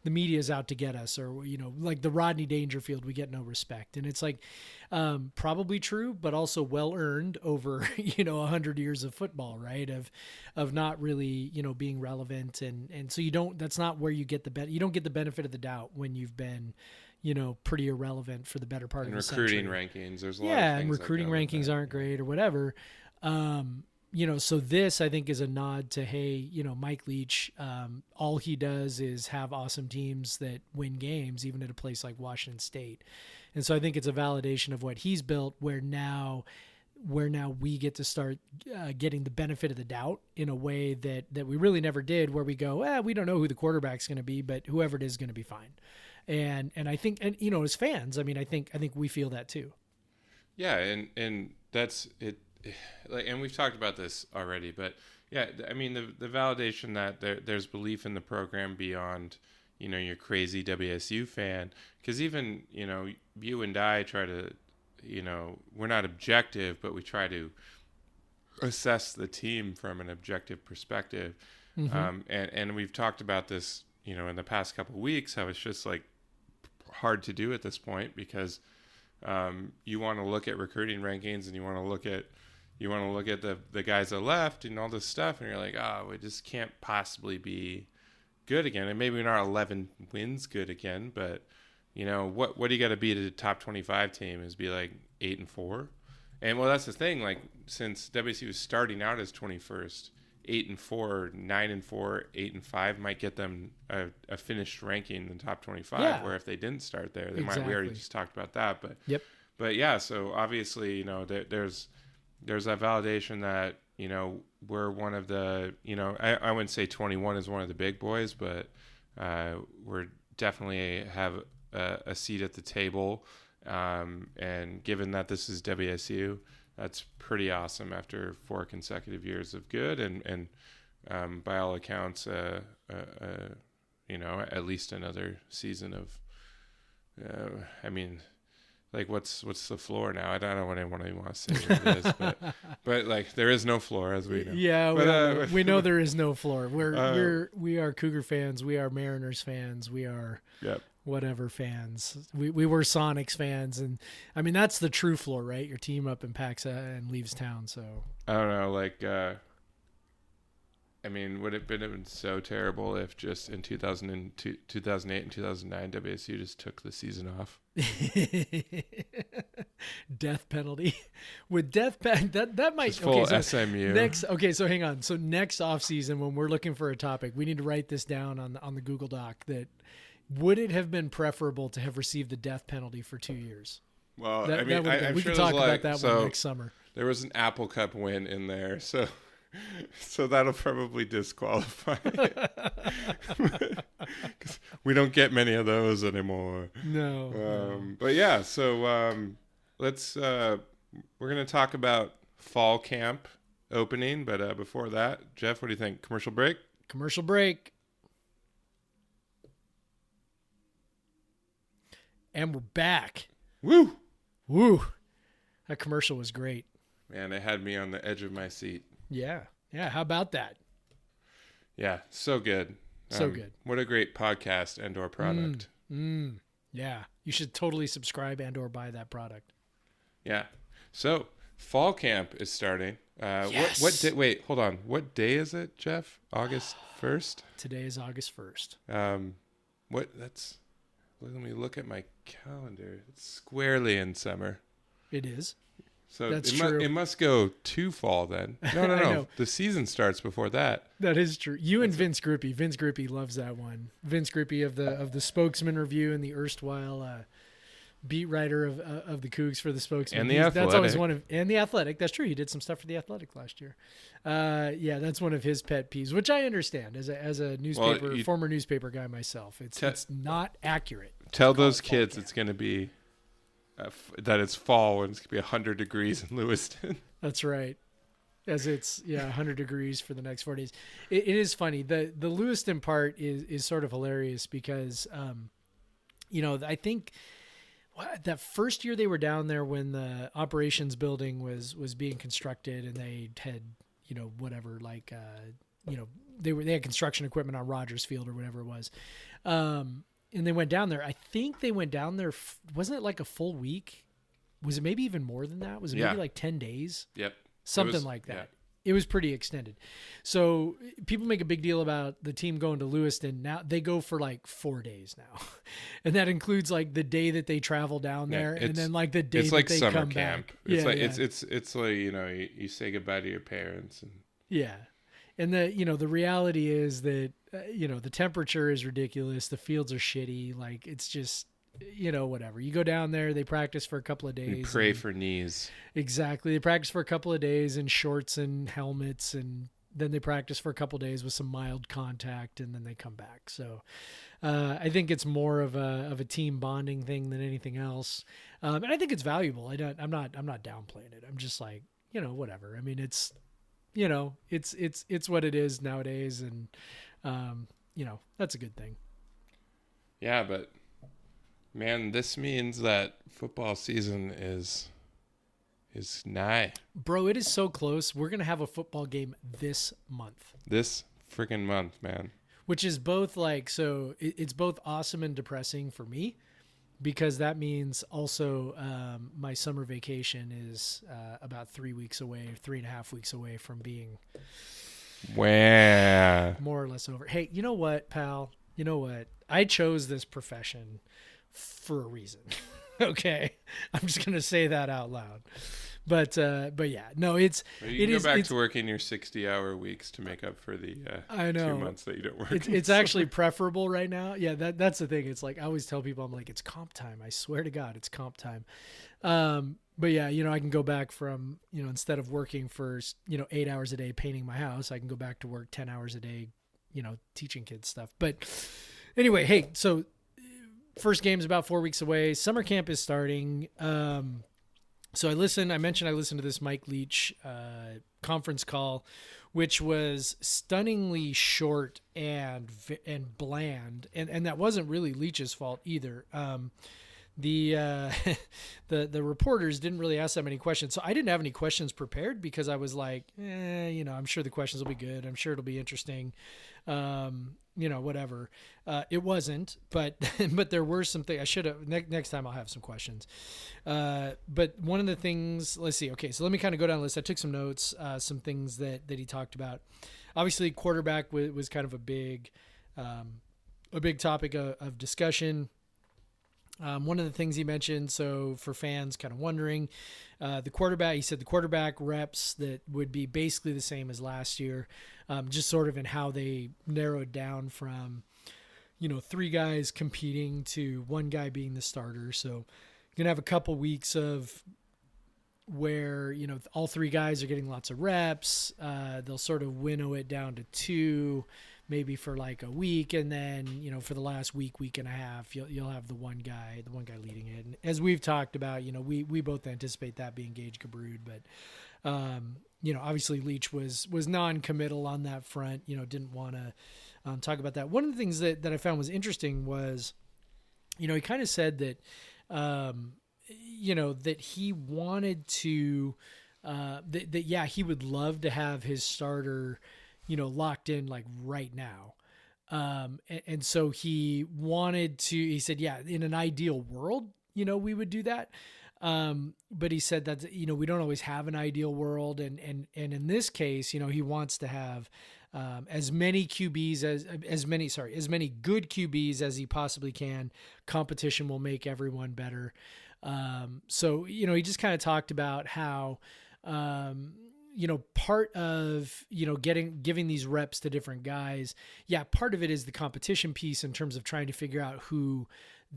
the media is out to get us or you know like the rodney dangerfield we get no respect. And it's like um, probably true but also well earned over you know a hundred years of football right? Of of not really you know being relevant. And and so you don't that's not where you get the bet you don't get the benefit of the doubt when you've been you know pretty irrelevant for the better part and of the recruiting century. rankings there's things yeah and recruiting rankings aren't great or whatever. Um, you know, so this I think is a nod to hey, you know, Mike Leach. Um, all he does is have awesome teams that win games, even at a place like Washington State, and so I think it's a validation of what he's built. Where now, where now we get to start uh, getting the benefit of the doubt in a way that that we really never did. Where we go, eh, we don't know who the quarterback's going to be, but whoever it is going to be fine. And and I think and you know as fans, I mean, I think I think we feel that too. Yeah, and and that's it like, and we've talked about this already, but yeah, I mean the the validation that there, there's belief in the program beyond you know your crazy WSU fan, because even you know you and I try to you know we're not objective, but we try to assess the team from an objective perspective, mm-hmm. um, and and we've talked about this you know in the past couple of weeks how it's just like hard to do at this point because um, you want to look at recruiting rankings and you want to look at you want to look at the the guys that left and all this stuff, and you're like, oh, we just can't possibly be good again. And maybe we're not 11 wins good again, but you know what? What do you got to be to the top 25 team? Is be like eight and four, and well, that's the thing. Like since WSU was starting out as 21st, eight and four, nine and four, eight and five might get them a, a finished ranking in the top 25. Yeah. Where if they didn't start there, they exactly. might. We already just talked about that, but yep. But yeah, so obviously, you know, there, there's there's that validation that you know we're one of the you know I, I wouldn't say 21 is one of the big boys, but uh, we're definitely have a, a, seat at the table. Um, and given that this is WSU, that's pretty awesome after four consecutive years of good and and um, by all accounts, uh, uh, uh, you know, at least another season of. Uh, I mean, like what's what's the floor now? I don't know what anyone wants to say it is, but but like there is no floor as we know. Yeah, we, But, all uh, we know there is no floor. We're Uh, we're we are Cougar fans. We are Mariners fans. We are Yep. whatever fans. We we were Sonics fans, and I mean that's the true floor, right? Your team up in packs uh, and leaves town. So I don't know, like uh I mean, would it have been, have been so terrible if just in 2000 and two- 2008 and 2009 WSU just took the season off? death penalty with death pen that that might Just full okay so SMU. next okay so hang on so next off season when we're looking for a topic we need to write this down on the, on the google doc that would it have been preferable to have received the death penalty for two years well, that, I mean, would've I, been- am we sure can talk there's about that so one next summer there was an Apple Cup win in there, so so that'll probably disqualify. it. 'Cause we don't get many of those anymore. no Um, but yeah, so um, let's uh, we're gonna talk about fall camp opening, but uh, before that, Jeff, what do you think? Commercial break. commercial break and we're back Woo! woo that commercial was great Man, it had me on the edge of my seat. Yeah yeah how about that Yeah, so good. Um, So good. What a great podcast and or product. Mm, yeah, you should totally subscribe and or buy that product. Yeah. So fall camp is starting. Uh, Yes. What? What? Day, wait, hold on. What day is it, Jeff? August first. Today is August first. Um, what? That's. Let me look at my calendar. It's squarely in summer. It is. So That's it, mu- it must go to fall then. No, no, no. The season starts before that. That is true. You and Vince Grippi. Vince Grippi loves that one. Vince Grippi of the of the Spokesman Review and the erstwhile uh, beat writer of uh, of the Cougs for the Spokesman. And the He's- That's always Athletic. one of and the Athletic. That's true. He did some stuff for the Athletic last year. Uh, yeah, that's one of his pet peeves, which I understand as a as a newspaper you- former newspaper guy myself. It's Te- it's not accurate. Tell those kids it's going to be uh, that it's fall and it's to be 100 degrees in Lewiston. That's right. As it's yeah, 100 degrees for the next four days. It, it is funny. the The Lewiston part is is sort of hilarious because, um, you know, I think that first year they were down there when the operations building was was being constructed and they had you know whatever like uh, you know they were they had construction equipment on Rogers Field or whatever it was. Um, and they went down there. I think they went down there. f- Wasn't it like a full week? Was it maybe even more than that? Was it Yeah. maybe like ten days? yep. something was- like that. yeah. It was pretty extended. So people make a big deal about the team going to Lewiston. Now they go for like four days now, and that includes like the day that they travel down Yeah, there, and then like the day It's that like they summer come camp. back. It's yeah, like it's it's it's like you know you, you say goodbye to your parents and yeah. And the you know the reality is that uh, you know the temperature is ridiculous. The fields are shitty. Like it's just you know whatever. You go down there, they practice for a couple of days. you pray and- for knees. Exactly. They practice for a couple of days in shorts and helmets, and then they practice for a couple of days with some mild contact, and then they come back. So uh, I think it's more of a of a team bonding thing than anything else, um, and I think it's valuable. I don't. I'm not. I'm not downplaying it. I'm just like you know whatever. I mean it's you know it's it's it's what it is nowadays, and um, you know that's a good thing. Yeah, but man, this means that football season is is nigh. Bro, it is so close. We're gonna have a football game this month. This freaking month, man. which is both like so it's both awesome and depressing for me because that means also um, my summer vacation is uh, about three weeks away three and a half weeks away from being Wow. more or less over. Hey you know what pal? You know what? I chose this profession for a reason. Okay? I'm just gonna say that out loud but uh but yeah no it's You it go back to working your sixty-hour weeks to make up for the uh, I know. two months that you don't work. it's it's actually preferable right now. Yeah, that that's the thing. It's like I always tell people, I'm like, it's comp time. I swear to God, it's comp time. Um, but yeah, you know, I can go back from you know instead of working for you know eight hours a day painting my house, I can go back to work ten hours a day, you know, teaching kids stuff. But anyway, hey, so first game's about four weeks away. Summer camp is starting. Um, so I listened. I mentioned I listened to this Mike Leach uh, conference call, which was stunningly short and and bland, and and that wasn't really Leach's fault either. Um, the uh, the the reporters didn't really ask that many questions. So I didn't have any questions prepared because I was like, eh, you know, I'm sure the questions will be good. I'm sure it'll be interesting. Um, you know, whatever. Uh, it wasn't, but but there were some things I should have. Ne- next time I'll have some questions. Uh, but one of the things, let's see. Okay, so let me kind of go down the list. I took some notes, uh, some things that that he talked about. Obviously, quarterback was, was kind of a big, um, a big topic of, of discussion. Um, one of the things he mentioned, so for fans kind of wondering, uh, the quarterback, he said the quarterback reps that would be basically the same as last year, um, just sort of in how they narrowed down from, you know, three guys competing to one guy being the starter. So you're to have a couple weeks of where, you know, all three guys are getting lots of reps. Uh, they'll sort of winnow it down to two maybe for like a week, and then you know for the last week, week and a half, you'll you'll have the one guy, the one guy leading it. And as we've talked about, you know, we we both anticipate that being Gage Gubrud, but um, you know, obviously Leach was was non-committal on that front. You know, didn't want to um, talk about that. One of the things that that I found was interesting was, you know, he kind of said that, um, you know, that he wanted to. Uh, that, that yeah, he would love to have his starter you know, locked in like right now. Um, and, and so he wanted to, he said, yeah, in an ideal world, you know, we would do that. Um, but he said that, you know, we don't always have an ideal world. And, and, and in this case, you know, he wants to have, um, as many QBs as as many sorry as many good QBs as he possibly can. Competition will make everyone better. Um, so you know he just kind of talked about how um, you know part of you know getting giving these reps to different guys yeah part of it is the competition piece in terms of trying to figure out who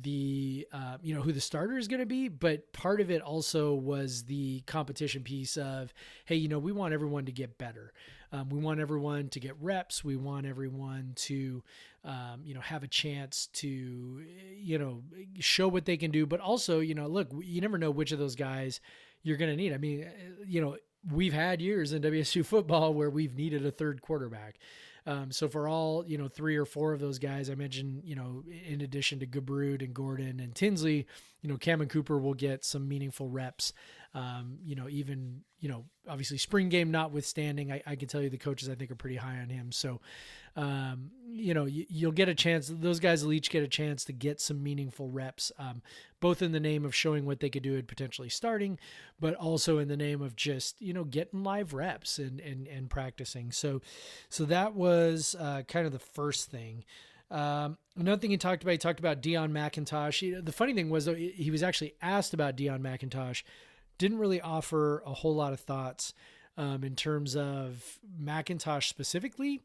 the uh, you know who the starter is going to be but part of it also was the competition piece of hey you know we want everyone to get better. Um, we want everyone to get reps. We want everyone to um, you know have a chance to you know show what they can do. But also you know look you never know which of those guys you're going to need. I mean you know we've had years in WSU football where we've needed a third quarterback. Um, so for all you know, three or four of those guys I mentioned, you know, in addition to Gubrud and Gordon and Tinsley, you know, Cammon Cooper will get some meaningful reps. Um, you know, even you know, obviously spring game notwithstanding, I, I can tell you the coaches I think are pretty high on him. So um, you know, you, will get a chance. Those guys will each get a chance to get some meaningful reps, um, both in the name of showing what they could do and potentially starting, but also in the name of just you know getting live reps and and and practicing. So, so that was uh, kind of the first thing. Um, another thing he talked about, he talked about Deon McIntosh. He, the funny thing was, though, he was actually asked about Deon McIntosh, didn't really offer a whole lot of thoughts um, in terms of McIntosh specifically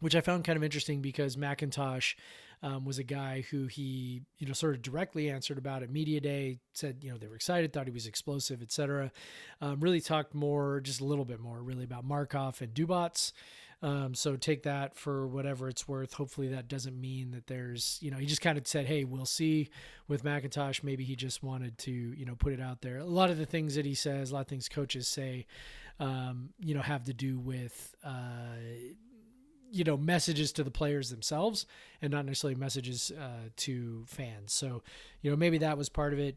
which I found kind of interesting because McIntosh um, was a guy who he, you know, sort of directly answered about at media day. Said, you know, they were excited, thought he was explosive, etc. Um, really talked more, just a little bit more, really about Markov and Dubots. Um, so take that for whatever it's worth. Hopefully that doesn't mean that there's, you know, he just kind of said, "Hey, we'll see." With McIntosh, maybe he just wanted to, you know, put it out there. A lot of the things that he says, a lot of things coaches say, um, you know, have to do with. Uh, you know messages to the players themselves and not necessarily messages uh, to fans. So you know maybe that was part of it.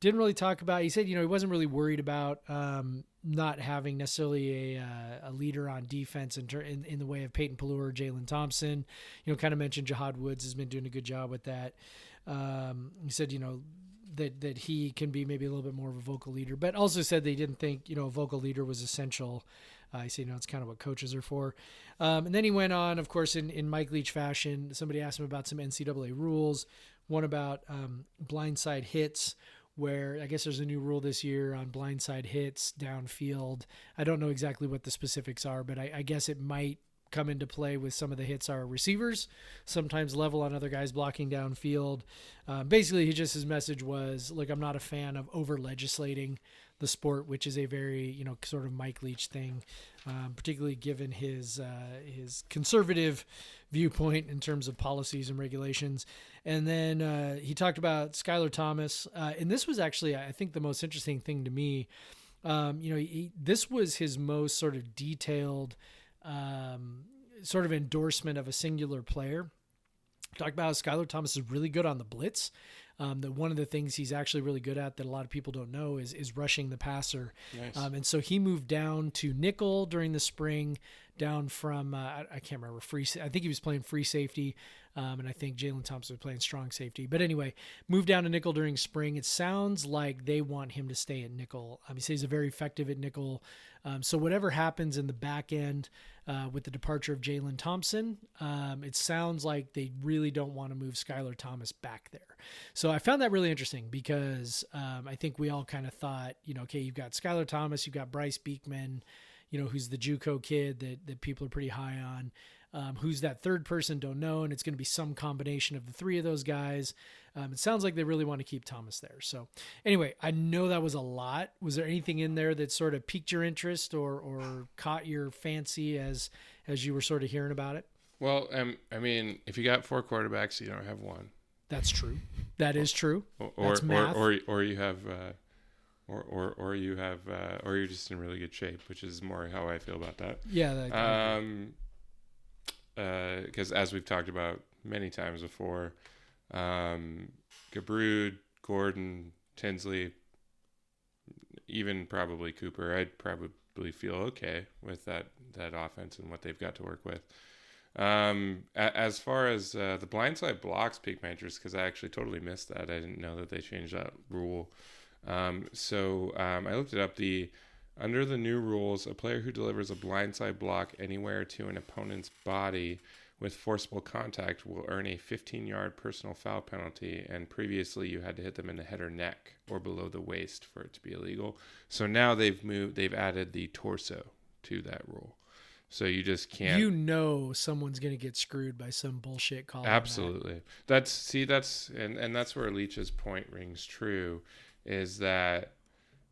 Didn't really talk about he said you know he wasn't really worried about um, not having necessarily a, uh, a leader on defense in, in, in the way of Peyton Pelluer or Jalen Thompson. You know kind of mentioned Jahad Woods has been doing a good job with that. Um, he said you know that that he can be maybe a little bit more of a vocal leader but also said they didn't think you know a vocal leader was essential uh, I say, you know, it's kind of what coaches are for. Um, and then he went on, of course, in, in Mike Leach fashion. Somebody asked him about some NCAA rules, one about um, blindside hits, where I guess there's a new rule this year on blindside hits downfield. I don't know exactly what the specifics are, but I, I guess it might come into play with some of the hits our receivers sometimes level on other guys blocking downfield um, basically he just his message was like i'm not a fan of over legislating the sport which is a very you know sort of mike leach thing um, particularly given his uh, his conservative viewpoint in terms of policies and regulations and then uh, he talked about skylar thomas uh, and this was actually i think the most interesting thing to me um, you know he, this was his most sort of detailed um, sort of endorsement of a singular player. Talk about how Skylar Thomas is really good on the blitz. Um, that one of the things he's actually really good at that a lot of people don't know is is rushing the passer. Nice. Um, and so he moved down to nickel during the spring, down from uh, I, I can't remember free. I think he was playing free safety, um, and I think Jalen Thompson was playing strong safety. But anyway, moved down to nickel during spring. It sounds like they want him to stay at nickel. Says he's very effective at nickel. Um, so whatever happens in the back end uh, with the departure of Jalen Thompson, um, it sounds like they really don't want to move Skylar Thomas back there. So I found that really interesting because um, I think we all kind of thought, you know, okay, you've got Skylar Thomas, you've got Bryce Beekman, you know, who's the JUCO kid that that people are pretty high on. Um, who's that third person? Don't know, and it's going to be some combination of the three of those guys. Um, it sounds like they really want to keep Thomas there. So, anyway, I know that was a lot. Was there anything in there that sort of piqued your interest or or caught your fancy as as you were sort of hearing about it? well, um, I mean, if you got four quarterbacks, you don't have one, That's true. That is true. or or or, or, or you have. Uh, or, or, or you have, uh, or you're just in really good shape, which is more how I feel about that. Yeah. That, Um, because as we've talked about many times before, um, Gubrud, Gordon, Tinsley, even probably Cooper, I'd probably feel okay with that that offense and what they've got to work with. Um, a- as far as uh, the blindside blocks pique my interest because I actually totally missed that. I didn't know that they changed that rule. Um, so um, I looked it up. The under the new rules, a player who delivers a blindside block anywhere to an opponent's body with forcible contact will earn a 15-yard personal foul penalty. And previously, you had to hit them in the head or neck or below the waist for it to be illegal. So now they've moved. They've added the torso to that rule. So you just can't. you know someone's going to get screwed by some bullshit call. on that. Absolutely. That's see that's and and that's where Leach's point rings true is that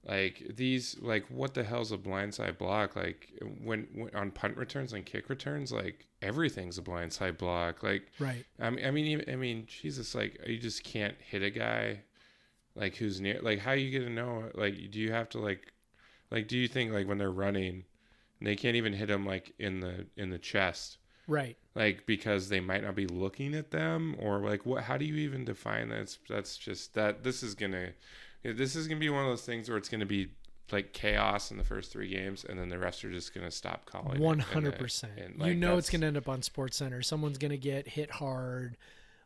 like these like what the hell's a blindside block? Like when, when on punt returns and kick returns like everything's a blindside block. Like Right. I mean I mean even- I mean Jesus like you just can't hit a guy like who's near like how you gonna know? Like do you have to like like do you think like when they're running and they can't even hit them like in the in the chest? Right. like because they might not be looking at them or like what how do you even define that? That's, that's just that this is gonna this is gonna be one of those things where it's gonna be like chaos in the first three games and then the rest are just gonna stop calling it. One hundred uh, percent. You know it's going to end up on Sports Center. Someone's going to get hit hard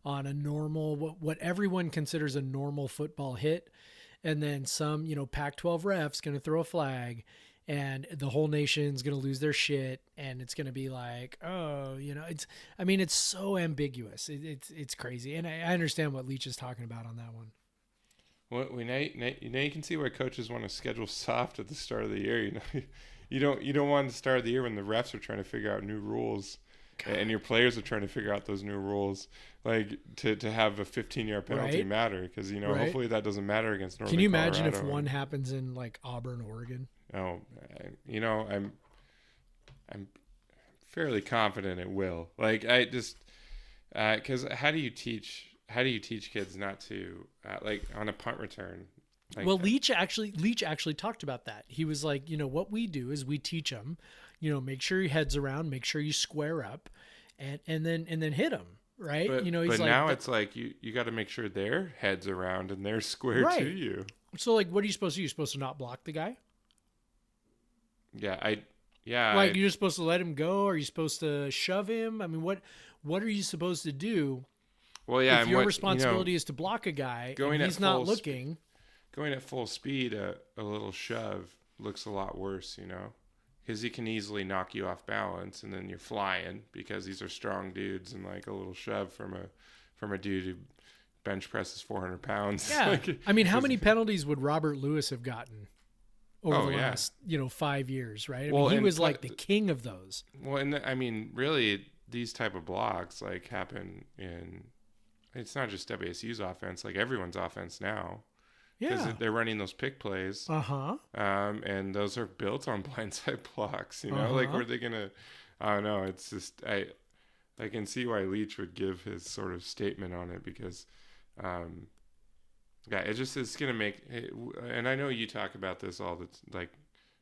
on a normal what what everyone considers a normal football hit, and then some you know Pac-12 refs going to throw a flag, and the whole nation's going to lose their shit, and it's going to be like, oh, you know, it's. I mean, it's so ambiguous. It, it's it's crazy, and I, I understand what Leach is talking about on that one. Well, we now, now, now you can see why coaches want to schedule soft at the start of the year. You know, you don't you don't want to start of the year when the refs are trying to figure out new rules, and your players are trying to figure out those new rules. Like to, to have a 15 yard penalty Right. matter because you know Right. hopefully that doesn't matter against Northern Can you imagine if one happens in like Auburn, Oregon? Oh, I, you know I'm I'm fairly confident it will. Like I just uh, because how do you teach how do you teach kids not to uh, like on a punt return? Like, well, Leach actually Leach actually talked about that. He was like, you know, what we do is we teach them, you know, make sure your head's around, make sure you square up, and and then and then hit them, right? But, you know, he's but like, now "Th- it's like you you got to make sure their heads around and they're square Right. to you. so like, what are you supposed to do? You're supposed to not block the guy? Yeah, I yeah like I, you're supposed to let him go? Are you supposed to shove him? I mean, what what are you supposed to do well yeah. if your what, you know, responsibility is to block a guy going and he's not sp- looking? going at full speed, a, a little shove looks a lot worse, you know, because he can easily knock you off balance, and then you're flying because these are strong dudes, and like a little shove from a from a dude who bench presses 400 pounds. Yeah. like, I mean, how many penalties would Robert Lewis have gotten over Oh, the yeah. last, you know, five years, right? I Well, mean, he was like the king of those. well, and I mean, really, these type of blocks like happen in. It's not just WSU's offense; like everyone's offense now, because Yeah. they're running those pick plays. Uh huh. um, and those are built on blindside blocks. You know, like Uh-huh. were they gonna? I don't know. It's just I, I can see why Leach would give his sort of statement on it because, um, yeah, it just it's gonna make. It, and I know you talk about this all the like,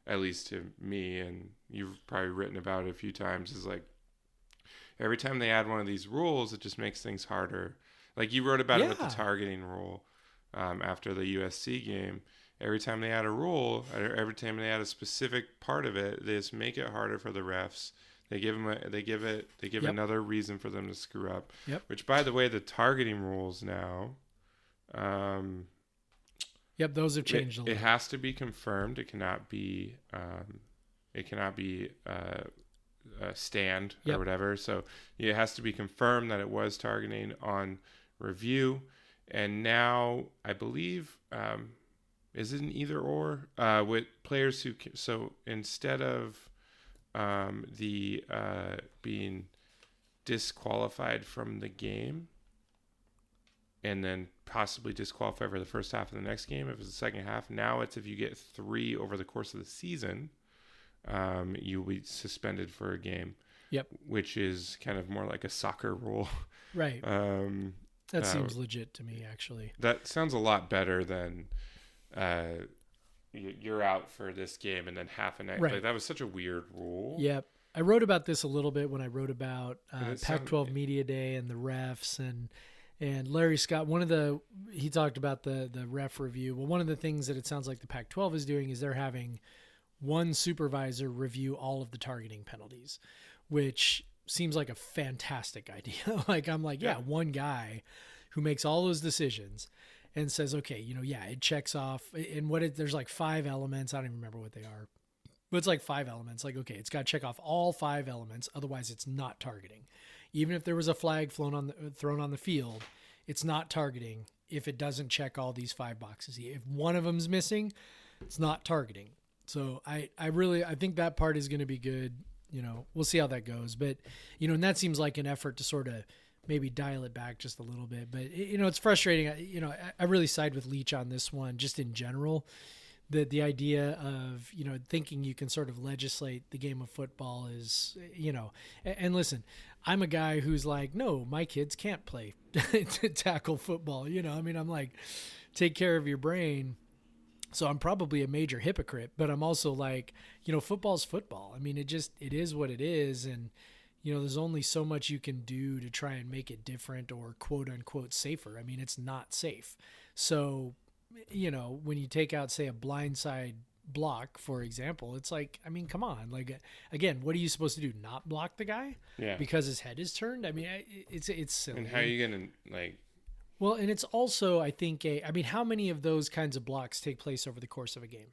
at least to me, and you've probably written about it a few times. Is like every time they add one of these rules, it just makes things harder. Like you wrote about it with the targeting rule um, after the USC game. Every time they add a rule, or every time they add a specific part of it, they just make it harder for the refs. They give them a, they give it they give Yep. another reason for them to screw up. Yep. Which, by the way, the targeting rules now, um, Yep, those have it, changed a it has to be confirmed. It cannot be um, it cannot be uh, a stand Yep. or whatever. So it has to be confirmed that it was targeting on review. And now I believe um, is it an either or uh, with players who ca- so instead of um, the uh, being disqualified from the game and then possibly disqualified for the first half of the next game if it's the second half now it's if you get three over the course of the season um, you'll be suspended for a game Yep. which is kind of more like a soccer rule right. um, That uh, seems legit to me, actually. that sounds a lot better than uh, you're out for this game and then half a night Right. like that was such a weird rule Yep. I wrote about this a little bit when I wrote about uh, Pac-12 Media Day and the refs and and Larry Scott. One of the he talked about the the ref review. Well, one of the things that it sounds like the Pac-12 is doing is they're having one supervisor review all of the targeting penalties, which seems like a fantastic idea. like I'm like, yeah, Yeah. one guy who makes all those decisions and says, okay, you know, yeah, it checks off. And what it, there's like five elements. I don't even remember what they are. But it's like five elements. Like, okay, it's got to check off all five elements. Otherwise, it's not targeting. Even if there was a flag flown on the, uh, thrown on the field, it's not targeting if it doesn't check all these five boxes. If one of them's missing, it's not targeting. So I, I really, I think that part is going to be good. You know, we'll see how that goes. But, you know, and that seems like an effort to sort of maybe dial it back just a little bit. But, you know, it's frustrating. I- You know, I, I really side with Leach on this one, just in general the the idea of you know thinking you can sort of legislate the game of football is you know and, and listen i'm a guy who's like no my kids can't play tackle football you know i mean i'm like take care of your brain so i'm probably a major hypocrite but i'm also like you know football's football i mean it just it is what it is and you know there's only so much you can do to try and make it different or quote unquote safer i mean it's not safe so you know, when you take out, say, a blindside block, for example, it's like, I mean, come on. Like, again, what are you supposed to do? Not block the guy yeah because his head is turned? I mean, it's it's silly. and how are you gonna like well, and it's also, I think, a. I mean, how many of those kinds of blocks take place over the course of a game?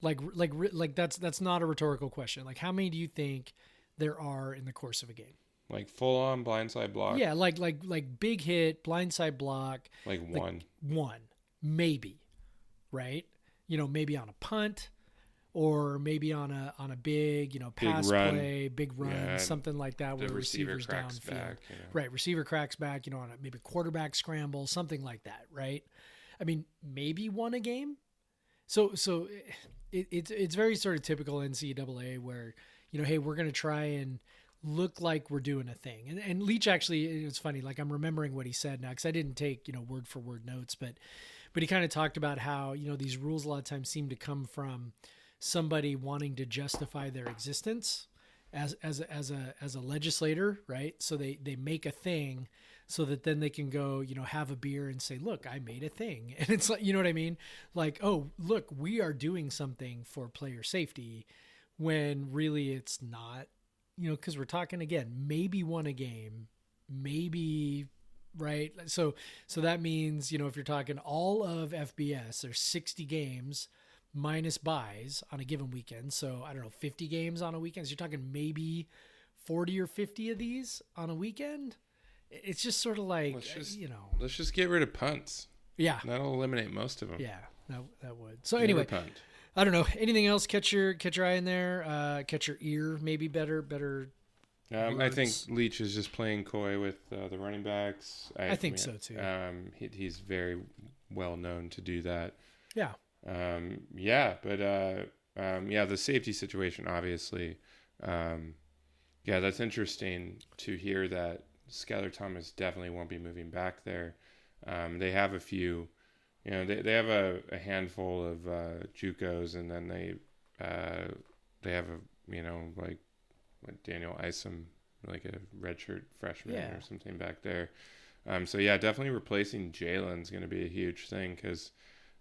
Like, like, like that's that's not a rhetorical question. Like, how many do you think there are in the course of a game? like full on blindside block Yeah, like like like big hit, blindside block, like Like, one one, maybe, right? You know, maybe on a punt, or maybe on a on a big, you know, Big pass run. play, big run, Yeah, something like that, the where receiver receivers cracks downfield. back you. Right, receiver cracks back, you know, on a maybe quarterback scramble, something like that, right? I mean, maybe one a game. So so it, it's it's very sort of typical NCAA where you know, hey, we're going to try and look like we're doing a thing. And and Leach actually, it's funny, like I'm remembering what he said now because I didn't take you know word for word notes, but but he kind of talked about how you know these rules a lot of times seem to come from somebody wanting to justify their existence as as as a as a legislator, right? So they they make a thing so that then they can go, you know, have a beer and say, "Look, I made a thing." And it's like, you know what I mean? Like, "Oh, look, we are doing something for player safety." When really it's not, you know, cuz we're talking again, maybe won a game, maybe right? So so that means, you know, if you're talking all of FBS, there's 60 games minus buys on a given weekend. So I don't know, 50 games on a weekend. So you're talking maybe 40 or 50 of these on a weekend. It's just sort of like, Let's just- you know, let's just get rid of punts yeah, that'll eliminate most of them yeah, that, that would. So anyway, punt. I don't know. Anything else catch your catch your eye in there? Uh, catch your ear, maybe better, better. Um, I think. Leach is just playing coy with uh, the running backs. I think so, too. Um, he, he's very well known to do that. Yeah, Um, yeah, but uh, um, yeah, the safety situation, obviously. Um, yeah, that's interesting to hear that Skylar Thomas definitely won't be moving back there. Um, they have a few, you know, they, they have a, a handful of uh, JUCOs, and then they uh, they have a you know like what Daniel Isom, like a redshirt freshman Yeah. or something back there. Um, so yeah, definitely replacing Jalen's going to be a huge thing because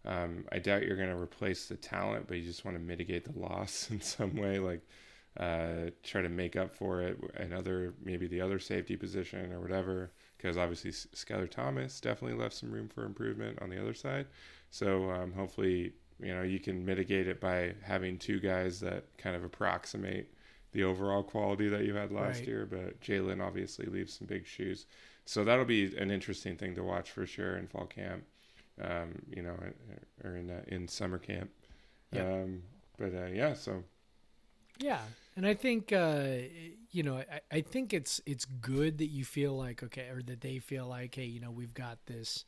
um, I doubt you're going to replace the talent, but you just want to mitigate the loss in some way, like uh, try to make up for it another maybe the other safety position or whatever. Because obviously Skylar Thomas definitely left some room for improvement on the other side. So um, hopefully you know you can mitigate it by having two guys that kind of approximate the overall quality that you had last right. year. But Jalen obviously leaves some big shoes, so that'll be an interesting thing to watch for sure in fall camp. Um, you know, or in uh, in summer camp. Yep. Um, but uh, yeah, so yeah, and I think uh, you know, I, I think it's it's good that you feel like okay, or that they feel like, hey, you know, we've got this,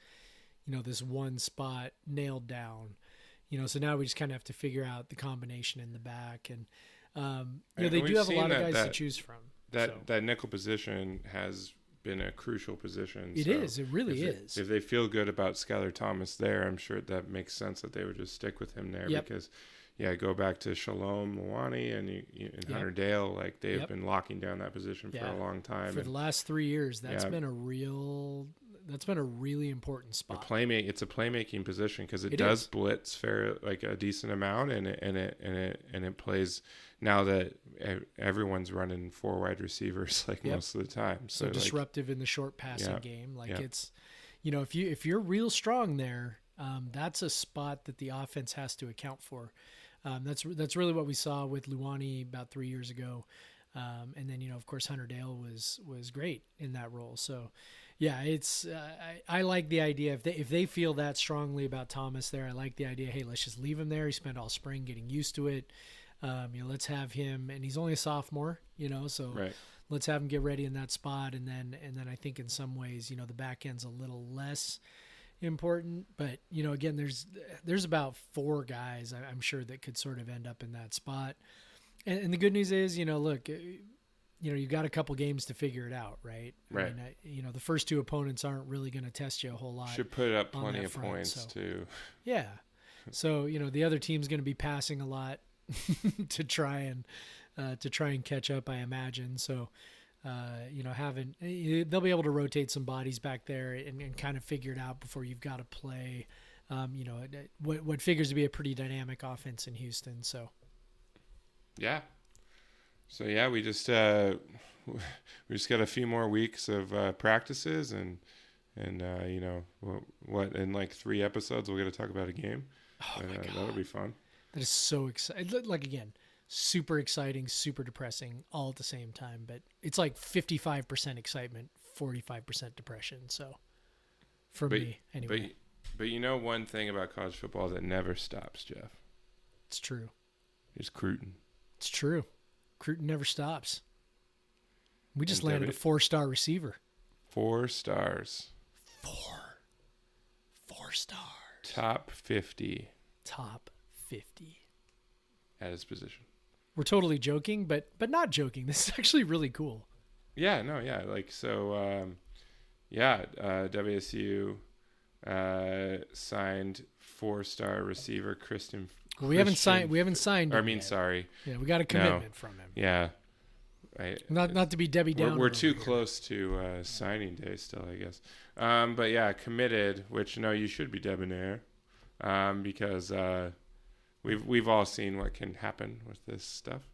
you know, this one spot nailed down. You know, so now we just kind of have to figure out the combination in the back, and um, you know, they do have a lot of guys that, to choose from. That so. that nickel position has been a crucial position. It so is. It really if is. They, if they feel good about Skylar Thomas there, I'm sure that makes sense that they would just stick with him there yep. because yeah, go back to Shalom Luani and, and yep. Hunter Dale. Like they've yep. been locking down that position for a long time. For and, the last three years, that's been a real. That's been a really important spot. A playmate. It's a playmaking position because it, it, does is. blitz fair like a decent amount, and it and it and it and it plays. Now that everyone's running four wide receivers like yep. most of the time, so, so disruptive like, in the short passing game. Like it's, you know, if you if you're real strong there, um, that's a spot that the offense has to account for. Um, that's that's really what we saw with Luani about three years ago, um, and then you know of course Hunter Dale was was great in that role. So yeah, it's uh, I, I like the idea if they if they feel that strongly about Thomas there, I like the idea. Hey, let's just leave him there. He spent all spring getting used to it. Um, you know, let's have him, and he's only a sophomore. You know, so right. let's have him get ready in that spot, and then and then I think in some ways, you know, the back end's a little less important. But you know, again, there's there's about four guys I'm sure that could sort of end up in that spot. And, and the good news is, you know, look, you know, you've got a couple games to figure it out, right? Right. I mean, I, you know, the first two opponents aren't really going to test you a whole lot. Should put up plenty of front, points so. too. Yeah. So you know, the other team's going to be passing a lot to try and uh, to try and catch up, I imagine. So uh, you know, having eh, they'll be able to rotate some bodies back there and, and kind of figure it out before you've got to play. Um, you know, what what figures to be a pretty dynamic offense in Houston. So, yeah. So yeah, we just uh, we just got a few more weeks of uh, practices and and uh, you know what, what in like three episodes we'll get to talk about a game. Oh my God. That'll be fun. That is so exciting. Like again, super exciting, super depressing all at the same time. But it's like 55% excitement, 45% depression. So for but, me, anyway. But, but you know one thing about college football that never stops, Jeff? It's true. It's Cruton. It's true. Cruton never stops. We just and landed w- a four star receiver. Four stars. Four. Four stars. Top 50. Top 50. At his position we're totally joking, but but not joking. This is actually really cool. Yeah, no, yeah, like so. Um, yeah, uh, WSU uh, signed four-star receiver Kristen. Well, we haven't signed. We haven't signed. I mean, yet. sorry. Yeah, we got a commitment no. from him. Yeah. I, not not to be Debbie Downer. We're, we're too close to uh, signing day still, I guess. Um, but yeah, committed. Which no, you should be debonair, um, because uh, we've we've all seen what can happen with this stuff.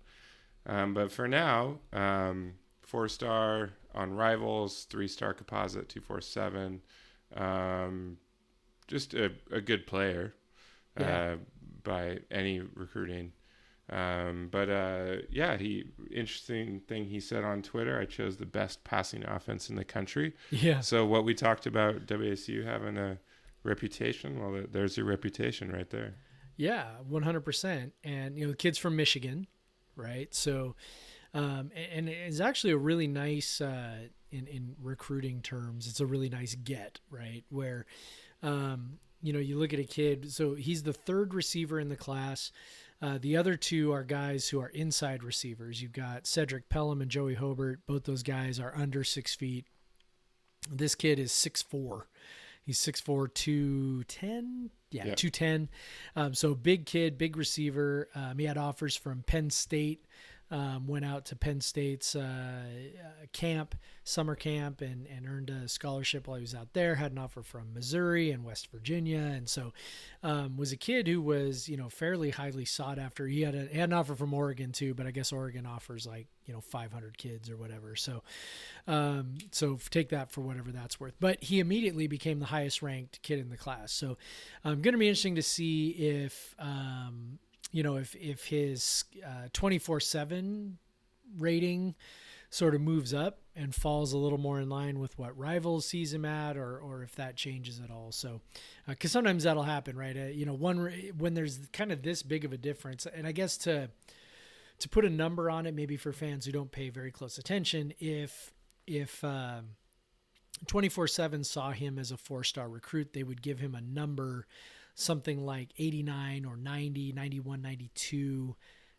Um, but for now, um, four star on Rivals, three star composite, two four seven. Um, just a, a good player yeah. uh, by any recruiting. Um, but uh, yeah, he interesting thing he said on Twitter. I chose the best passing offense in the country. Yeah. So what we talked about WSU having a reputation. Well, there's your reputation right there. Yeah, 100%. And, you know, the kid's from Michigan, right? So, um, and, it's actually a really nice, uh, in, in recruiting terms, it's a really nice get, right? Where, um, you know, you look at a kid, so he's the third receiver in the class. Uh, the other two are guys who are inside receivers. You've got Cedric Pelham and Joey Hobert. Both those guys are under six feet. This kid is six four. He's 6'4", 210, yeah, yeah. 210. Um, so big kid, big receiver. Um, he had offers from Penn State, Um, went out to Penn State's uh, camp, summer camp, and, and earned a scholarship while he was out there. Had an offer from Missouri and West Virginia, and so um, was a kid who was you know fairly highly sought after. He had, a, had an offer from Oregon too, but I guess Oregon offers like you know 500 kids or whatever. So um, so take that for whatever that's worth. But he immediately became the highest ranked kid in the class. So I'm going to be interesting to see if um, you know, if if his twenty four seven rating sort of moves up and falls a little more in line with what rivals sees him at, or or if that changes at all. So, because uh, sometimes that'll happen, right? Uh, you know, one when there's kind of this big of a difference, and I guess to to put a number on it, maybe for fans who don't pay very close attention, if if um, 24 7 saw him as a four star recruit, they would give him a number something like 89 or 90, 91, 92,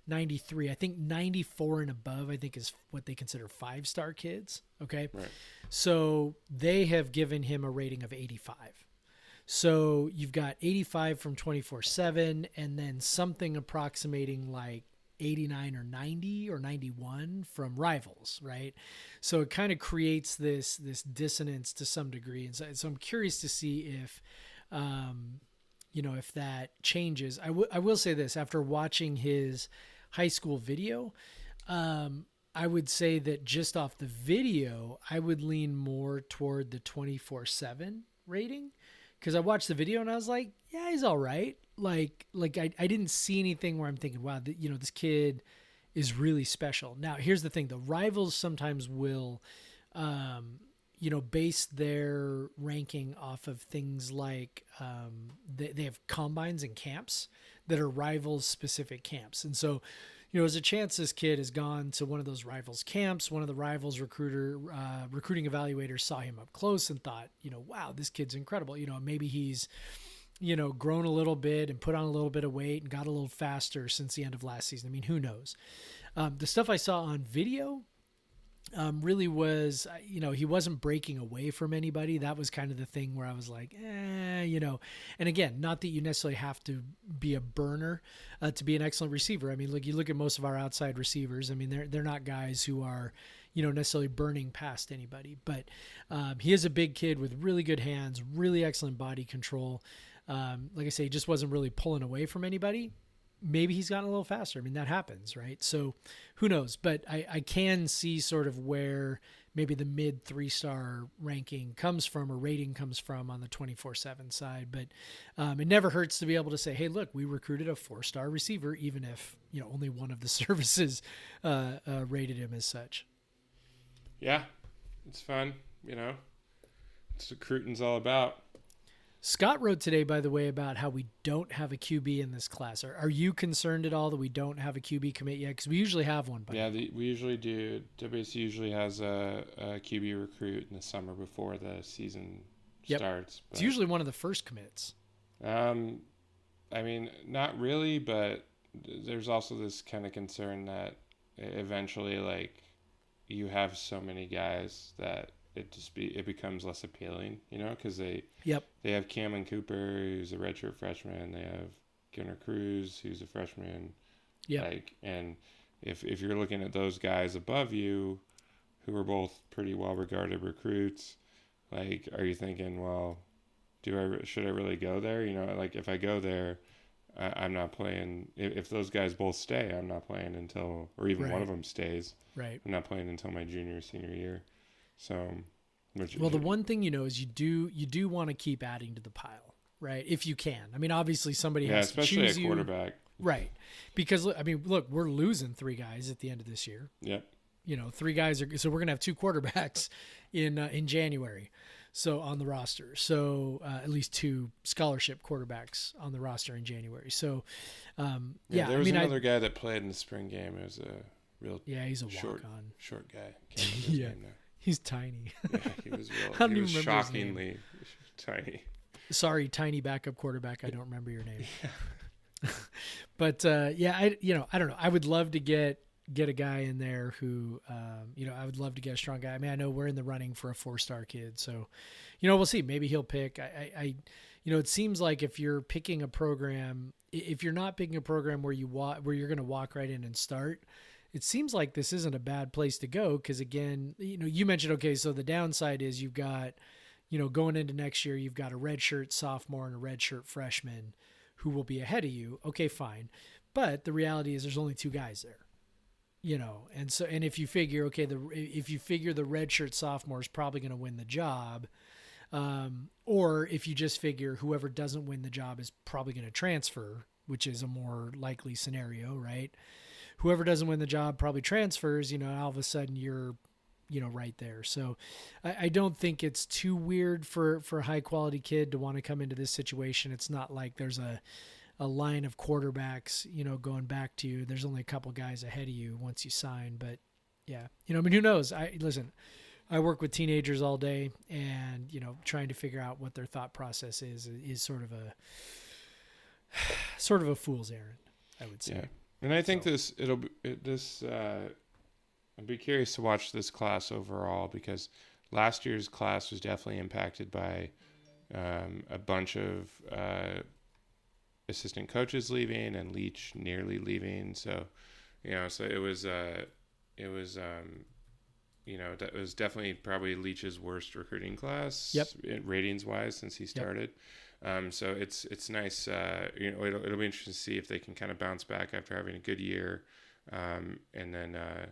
93. I think 94 and above, I think, is what they consider five star kids. Okay. Right. So they have given him a rating of 85. So you've got 85 from 24 7, and then something approximating like 89 or 90 or 91 from rivals right so it kind of creates this this dissonance to some degree and so, so i'm curious to see if um, you know, if that changes. I, w- I will say this after watching his high school video, um, I would say that just off the video, I would lean more toward the 24 7 rating because I watched the video and I was like, yeah, he's all right. Like, like I, I didn't see anything where I'm thinking, wow, you know, this kid is really special. Now, here's the thing the rivals sometimes will, um, you know, base their ranking off of things like um, they, they have combines and camps that are rivals specific camps. And so, you know, there's a chance this kid has gone to one of those rivals camps. One of the rivals recruiter, uh, recruiting evaluators saw him up close and thought, you know, wow, this kid's incredible. You know, maybe he's, you know, grown a little bit and put on a little bit of weight and got a little faster since the end of last season. I mean, who knows? Um, the stuff I saw on video um, really was, uh, you know, he wasn't breaking away from anybody. That was kind of the thing where I was like, eh, you know. And again, not that you necessarily have to be a burner uh, to be an excellent receiver. I mean, look, you look at most of our outside receivers. I mean, they're they're not guys who are, you know, necessarily burning past anybody. But um, he is a big kid with really good hands, really excellent body control. Um, like I say, he just wasn't really pulling away from anybody maybe he's gotten a little faster. I mean, that happens, right? So who knows? But I, I can see sort of where maybe the mid three star ranking comes from or rating comes from on the 24 7 side. But um, it never hurts to be able to say, hey, look, we recruited a four star receiver, even if, you know, only one of the services uh, uh, rated him as such. Yeah, it's fun, you know. It's recruiting's all about. Scott wrote today, by the way, about how we don't have a QB in this class. Are, are you concerned at all that we don't have a QB commit yet? Because we usually have one. yeah, the, we usually do. WSU usually has a, a, QB recruit in the summer before the season yep. starts. But, it's usually one of the first commits. Um, I mean, not really, but there's also this kind of concern that eventually, like, you have so many guys that it just be it becomes less appealing, you know, because they yep they have Cammon Cooper who's a redshirt freshman, they have Gunnar Cruz who's a freshman, yeah, like and if if you're looking at those guys above you, who are both pretty well regarded recruits, like are you thinking, well, do I should I really go there? You know, like if I go there. I, am not playing. If, if, those guys both stay, I'm not playing until, or even right. one of them stays. Right. I'm not playing until my junior senior year. So, which, well, the one thing you know is you do you do want to keep adding to the pile, right? If you can. I mean, obviously somebody yeah, has to choose you, quarterback, right? Because I mean, look, we're losing three guys at the end of this year. Yep. You know, three guys are so we're gonna have two quarterbacks in uh, in January. So on the roster, so uh, at least two scholarship quarterbacks on the roster in January. So, um, yeah, yeah, there was I mean, another I, guy that played in the spring game. It was a real yeah, he's a short, on short guy. yeah, He's tiny. yeah, he was real. he was shockingly tiny. Sorry, tiny backup quarterback. I don't remember your name. Yeah. but uh, yeah, I you know I don't know. I would love to get get a guy in there who um, you know I would love to get a strong guy. I mean I know we're in the running for a four star kid, so you know we'll see. Maybe he'll pick. I, I, I you know it seems like if you're picking a program, if you're not picking a program where you walk where you're going to walk right in and start it seems like this isn't a bad place to go because again, you know, you mentioned okay, so the downside is you've got, you know, going into next year, you've got a redshirt sophomore and a redshirt freshman who will be ahead of you. Okay, fine, but the reality is there's only two guys there you know? And so and if you figure okay the if you figure the redshirt sophomore is probably going to win the job um, or if you just figure whoever doesn't win the job is probably going to transfer which is a more likely scenario right whoever doesn't win the job probably transfers you know all of a sudden you're you know right there so I, I don't think it's too weird for for a high quality kid to want to come into this situation it's not like there's a a line of quarterbacks, you know, going back to you. There's only a couple guys ahead of you once you sign, but yeah, you know, I mean, who knows? I listen. I work with teenagers all day, and you know, trying to figure out what their thought process is is sort of a sort of a fool's errand. I would say. Yeah, and I think so. this it'll be it, this. Uh, I'd be curious to watch this class overall because last year's class was definitely impacted by um, a bunch of uh, assistant coaches leaving and Leach nearly leaving. So, you know, so it was, uh, it was, um, you know, that was definitely probably Leach's worst recruiting class, yep. ratings wise, since he started. Yep. Um, so it's it's nice. Uh, you know, it'll, it'll be interesting to see if they can kind of bounce back after having a good year, um, and then uh,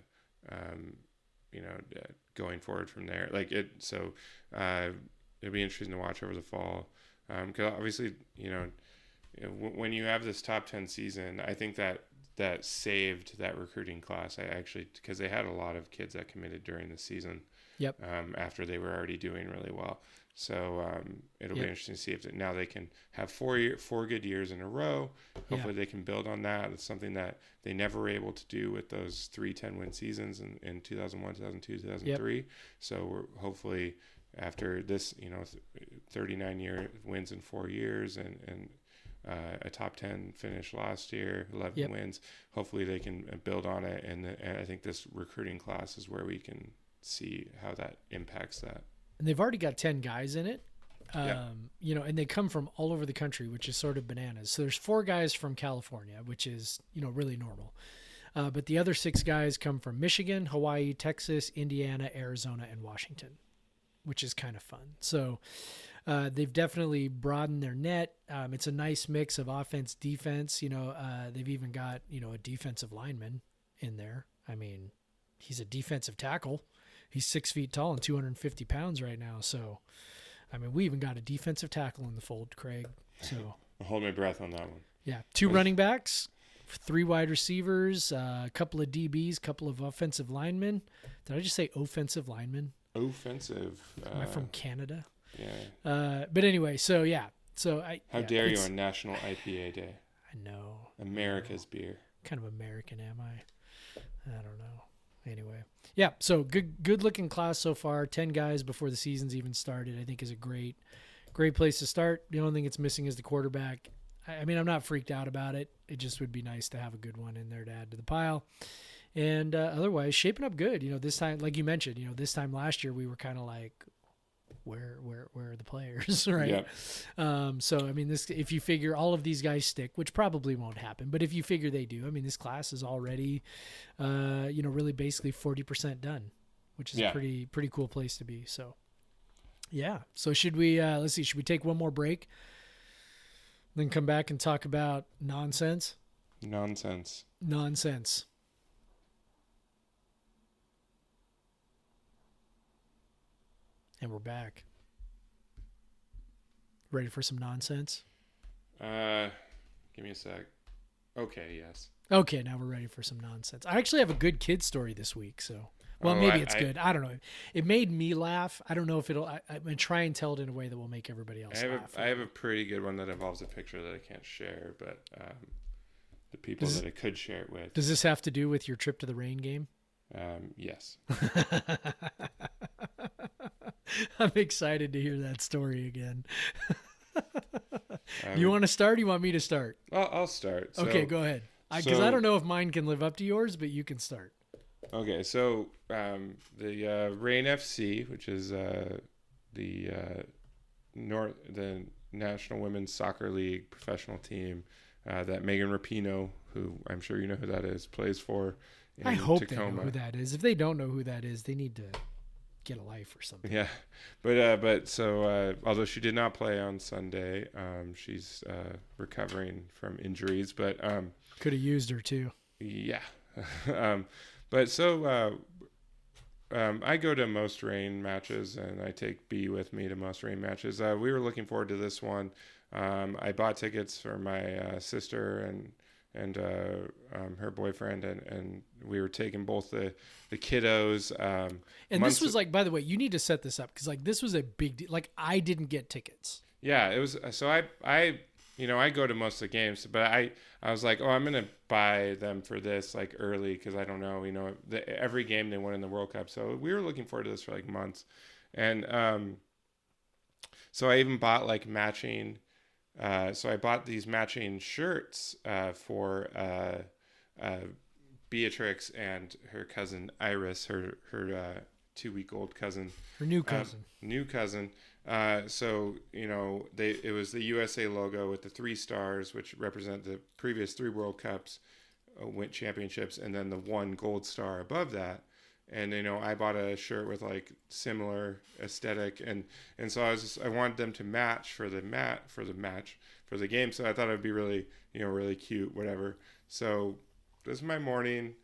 um, you know uh, going forward from there. Like it, so uh, it'll be interesting to watch over the fall because um, obviously you know when you have this top 10 season, I think that that saved that recruiting class. I actually, because they had a lot of kids that committed during the season. Yep. Um, after they were already doing really well. So um, it'll yep. be interesting to see if now they can have four year, four good years in a row. Hopefully yeah. they can build on that. It's something that they never were able to do with those three 10 win seasons in, in 2001, 2002, 2003. Yep. So we're hopefully after this, you know, 39 year wins in four years and, and uh, a top 10 finish last year, 11 yep. wins. Hopefully they can uh, build on it. And, the, and, I think this recruiting class is where we can see how that impacts that. And they've already got 10 guys in it. Um, yeah. you know, and they come from all over the country, which is sort of bananas. So there's four guys from California, which is, you know, really normal. Uh, but the other six guys come from Michigan, Hawaii, Texas, Indiana, Arizona, and Washington, which is kind of fun. So, uh, they've definitely broadened their net. Um, it's a nice mix of offense, defense. You know, uh, they've even got you know a defensive lineman in there. I mean, he's a defensive tackle. He's six feet tall and 250 pounds right now. So, I mean, we even got a defensive tackle in the fold, Craig. So, I'll hold my breath on that one. Yeah, two running backs, three wide receivers, uh, a couple of DBs, a couple of offensive linemen. Did I just say offensive linemen? Offensive. Am I from uh, Canada? Yeah. Uh, but anyway, so yeah, so I. How yeah, dare you on National IPA Day? I know. America's I know. beer. Kind of American am I? I don't know. Anyway, yeah. So good, good looking class so far. Ten guys before the season's even started. I think is a great, great place to start. The only thing it's missing is the quarterback. I, I mean, I'm not freaked out about it. It just would be nice to have a good one in there to add to the pile and uh, otherwise shaping up good. You know, this time, like you mentioned, you know, this time last year we were kind of like, where where where are the players, right? Yep. Um, so I mean, this if you figure all of these guys stick, which probably won't happen, but if you figure they do, I mean, this class is already, uh, you know, really basically forty percent done, which is yeah. a pretty pretty cool place to be. So, yeah. So should we? Uh, let's see. Should we take one more break? Then come back and talk about nonsense. Nonsense. Nonsense. And we're back. Ready for some nonsense? Uh, give me a sec. Okay, yes. Okay, now we're ready for some nonsense. I actually have a good kid story this week, so well, oh, maybe I, it's good. I, I, don't know. It made me laugh. I don't know if it'll. I, am gonna try and tell it in a way that will make everybody else I have laugh. A, I have a pretty good one that involves a picture that I can't share, but um, the people does, that I could share it with. Does this have to do with your trip to the Reign game? Um, yes. I'm excited to hear that story again. you want to start? Or you want me to start? I'll, I'll start. So, okay, go ahead. Because I, so, I, don't know if mine can live up to yours, but you can start. Okay, so um, the uh, Reign FC, which is uh, the uh, North, the National Women's Soccer League professional team uh, that Megan Rapinoe, who I'm sure you know who that is, plays for, I hope Tacoma. they know who that is. If they don't know who that is, they need to get a life or something. Yeah, but uh, but so uh, although she did not play on Sunday, um, she's uh, recovering from injuries. But um, could have used her too. Yeah, um, but so uh, um, I go to most Reign matches, and I take B with me to most Reign matches. Uh, we were looking forward to this one. Um, I bought tickets for my uh, sister and and uh, um, her boyfriend, and, and we were taking both the the kiddos. Um, and this was like, by the way, you need to set this up because like this was a big deal. Like I didn't get tickets. Yeah, it was. So I I you know I go to most of the games, but I I was like, oh, I'm gonna buy them for this like early because I don't know, you know, the, every game they won in the World Cup. So we were looking forward to this for like months, and um, so I even bought like matching uh, so I bought these matching shirts uh, for uh, uh Beatrix and her cousin Iris, her her uh, two week old cousin, her new cousin, new cousin. so you know, they it was the USA logo with the three stars, which represent the previous three World Cups, went championships, and then the one gold star above that and you know I bought a shirt with like similar aesthetic. And and so I was just, I wanted them to match for the mat for the match for the game. So I thought it'd be really you know really cute whatever. So this is my morning.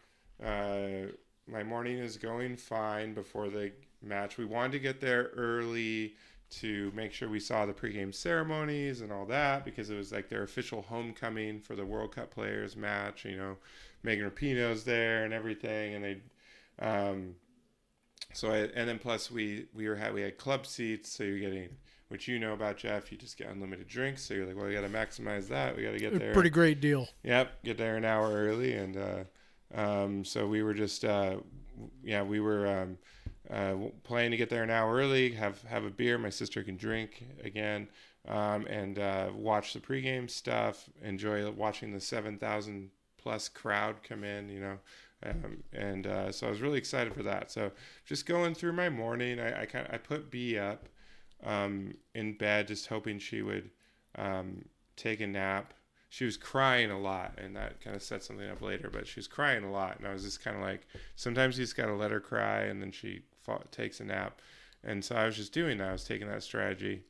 Uh, my morning is going fine before the match. We wanted to get there early to make sure we saw the pregame ceremonies and all that because it was like their official homecoming for the World Cup players match you know Megan Rapinoe's there and everything. And they um, so I, and then plus we we were had we had club seats, so you're getting which you know about Jeff. You just get unlimited drinks, so you're like, well, we got to maximize that. We got to get there. Pretty great deal. Yep, get there an hour early, and uh, um, so we were just uh, yeah, we were um, uh, planning to get there an hour early, have have a beer. My sister can drink again. Um, and uh, watch the pregame stuff. Enjoy watching the seven thousand plus crowd come in. You know, um, and uh, so I was really excited for that. So just going through my morning, I, I kind of I put B up um, in bed, just hoping she would um, take a nap. She was crying a lot, and that kind of set something up later. But she was crying a lot, and I was just kind of like, sometimes you just gotta let her cry, and then she fought, takes a nap. And so I was just doing that. I was taking that strategy.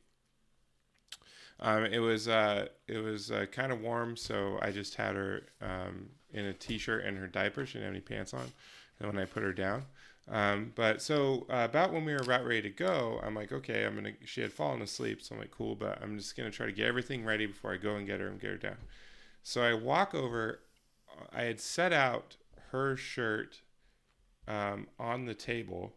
Um, it was uh, it was uh, kind of warm, so I just had her um, in a t-shirt and her diaper. She didn't have any pants on. And when I put her down, um, but so uh, about when we were about ready to go, I'm like, okay, I'm gonna. She had fallen asleep, so I'm like, cool, but I'm just gonna try to get everything ready before I go and get her and get her down. So I walk over. I had set out her shirt um, on the table,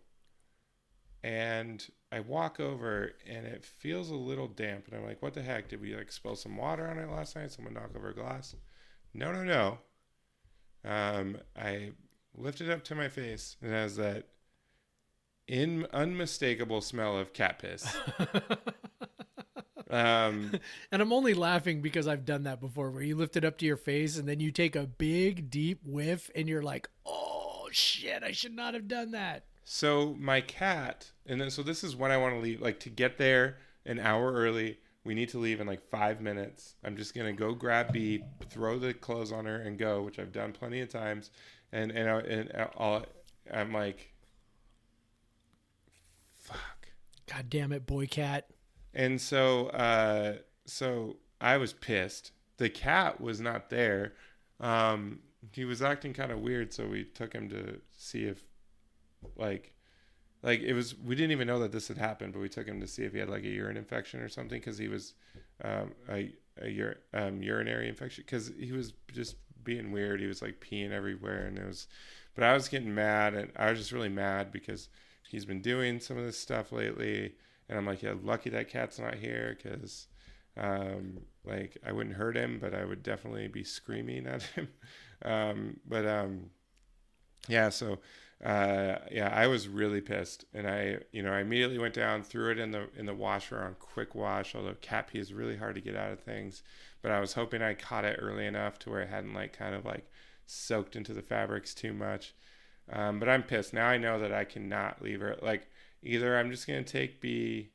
and I walk over and it feels a little damp, and I'm like, what the heck? Did we like spill some water on it last night? Someone knock over a glass? No, no, no. Um, I it up to my face and it has that in unmistakable smell of cat piss. um, and I'm only laughing because I've done that before, where you lift it up to your face and then you take a big deep whiff and you're like, "Oh shit, I should not have done that." So my cat, and then so this is when I want to leave, like to get there an hour early we need to leave in like five minutes. I'm just gonna go grab B, throw the clothes on her, and go, which I've done plenty of times. And and I, and I'll, I'm like, fuck. God damn it, boy cat. And so, uh, so I was pissed. The cat was not there. Um, he was acting kind of weird, so we took him to see if, like, like it was we didn't even know that this had happened but we took him to see if he had like a urine infection or something because he was um, a, a ur- um, urinary infection because he was just being weird. He was like peeing everywhere and it was but i was getting mad and i was just really mad because he's been doing some of this stuff lately and i'm like yeah lucky that cat's not here because um, like i wouldn't hurt him but i would definitely be screaming at him. Um, but um, yeah so uh, yeah, I was really pissed, and I, you know, I immediately went down, threw it in the in the washer on quick wash. Although cat pee is really hard to get out of things, but I was hoping I caught it early enough to where it hadn't like kind of like soaked into the fabrics too much. Um, but I'm pissed now. I know that I cannot leave her. Like either I'm just gonna take B,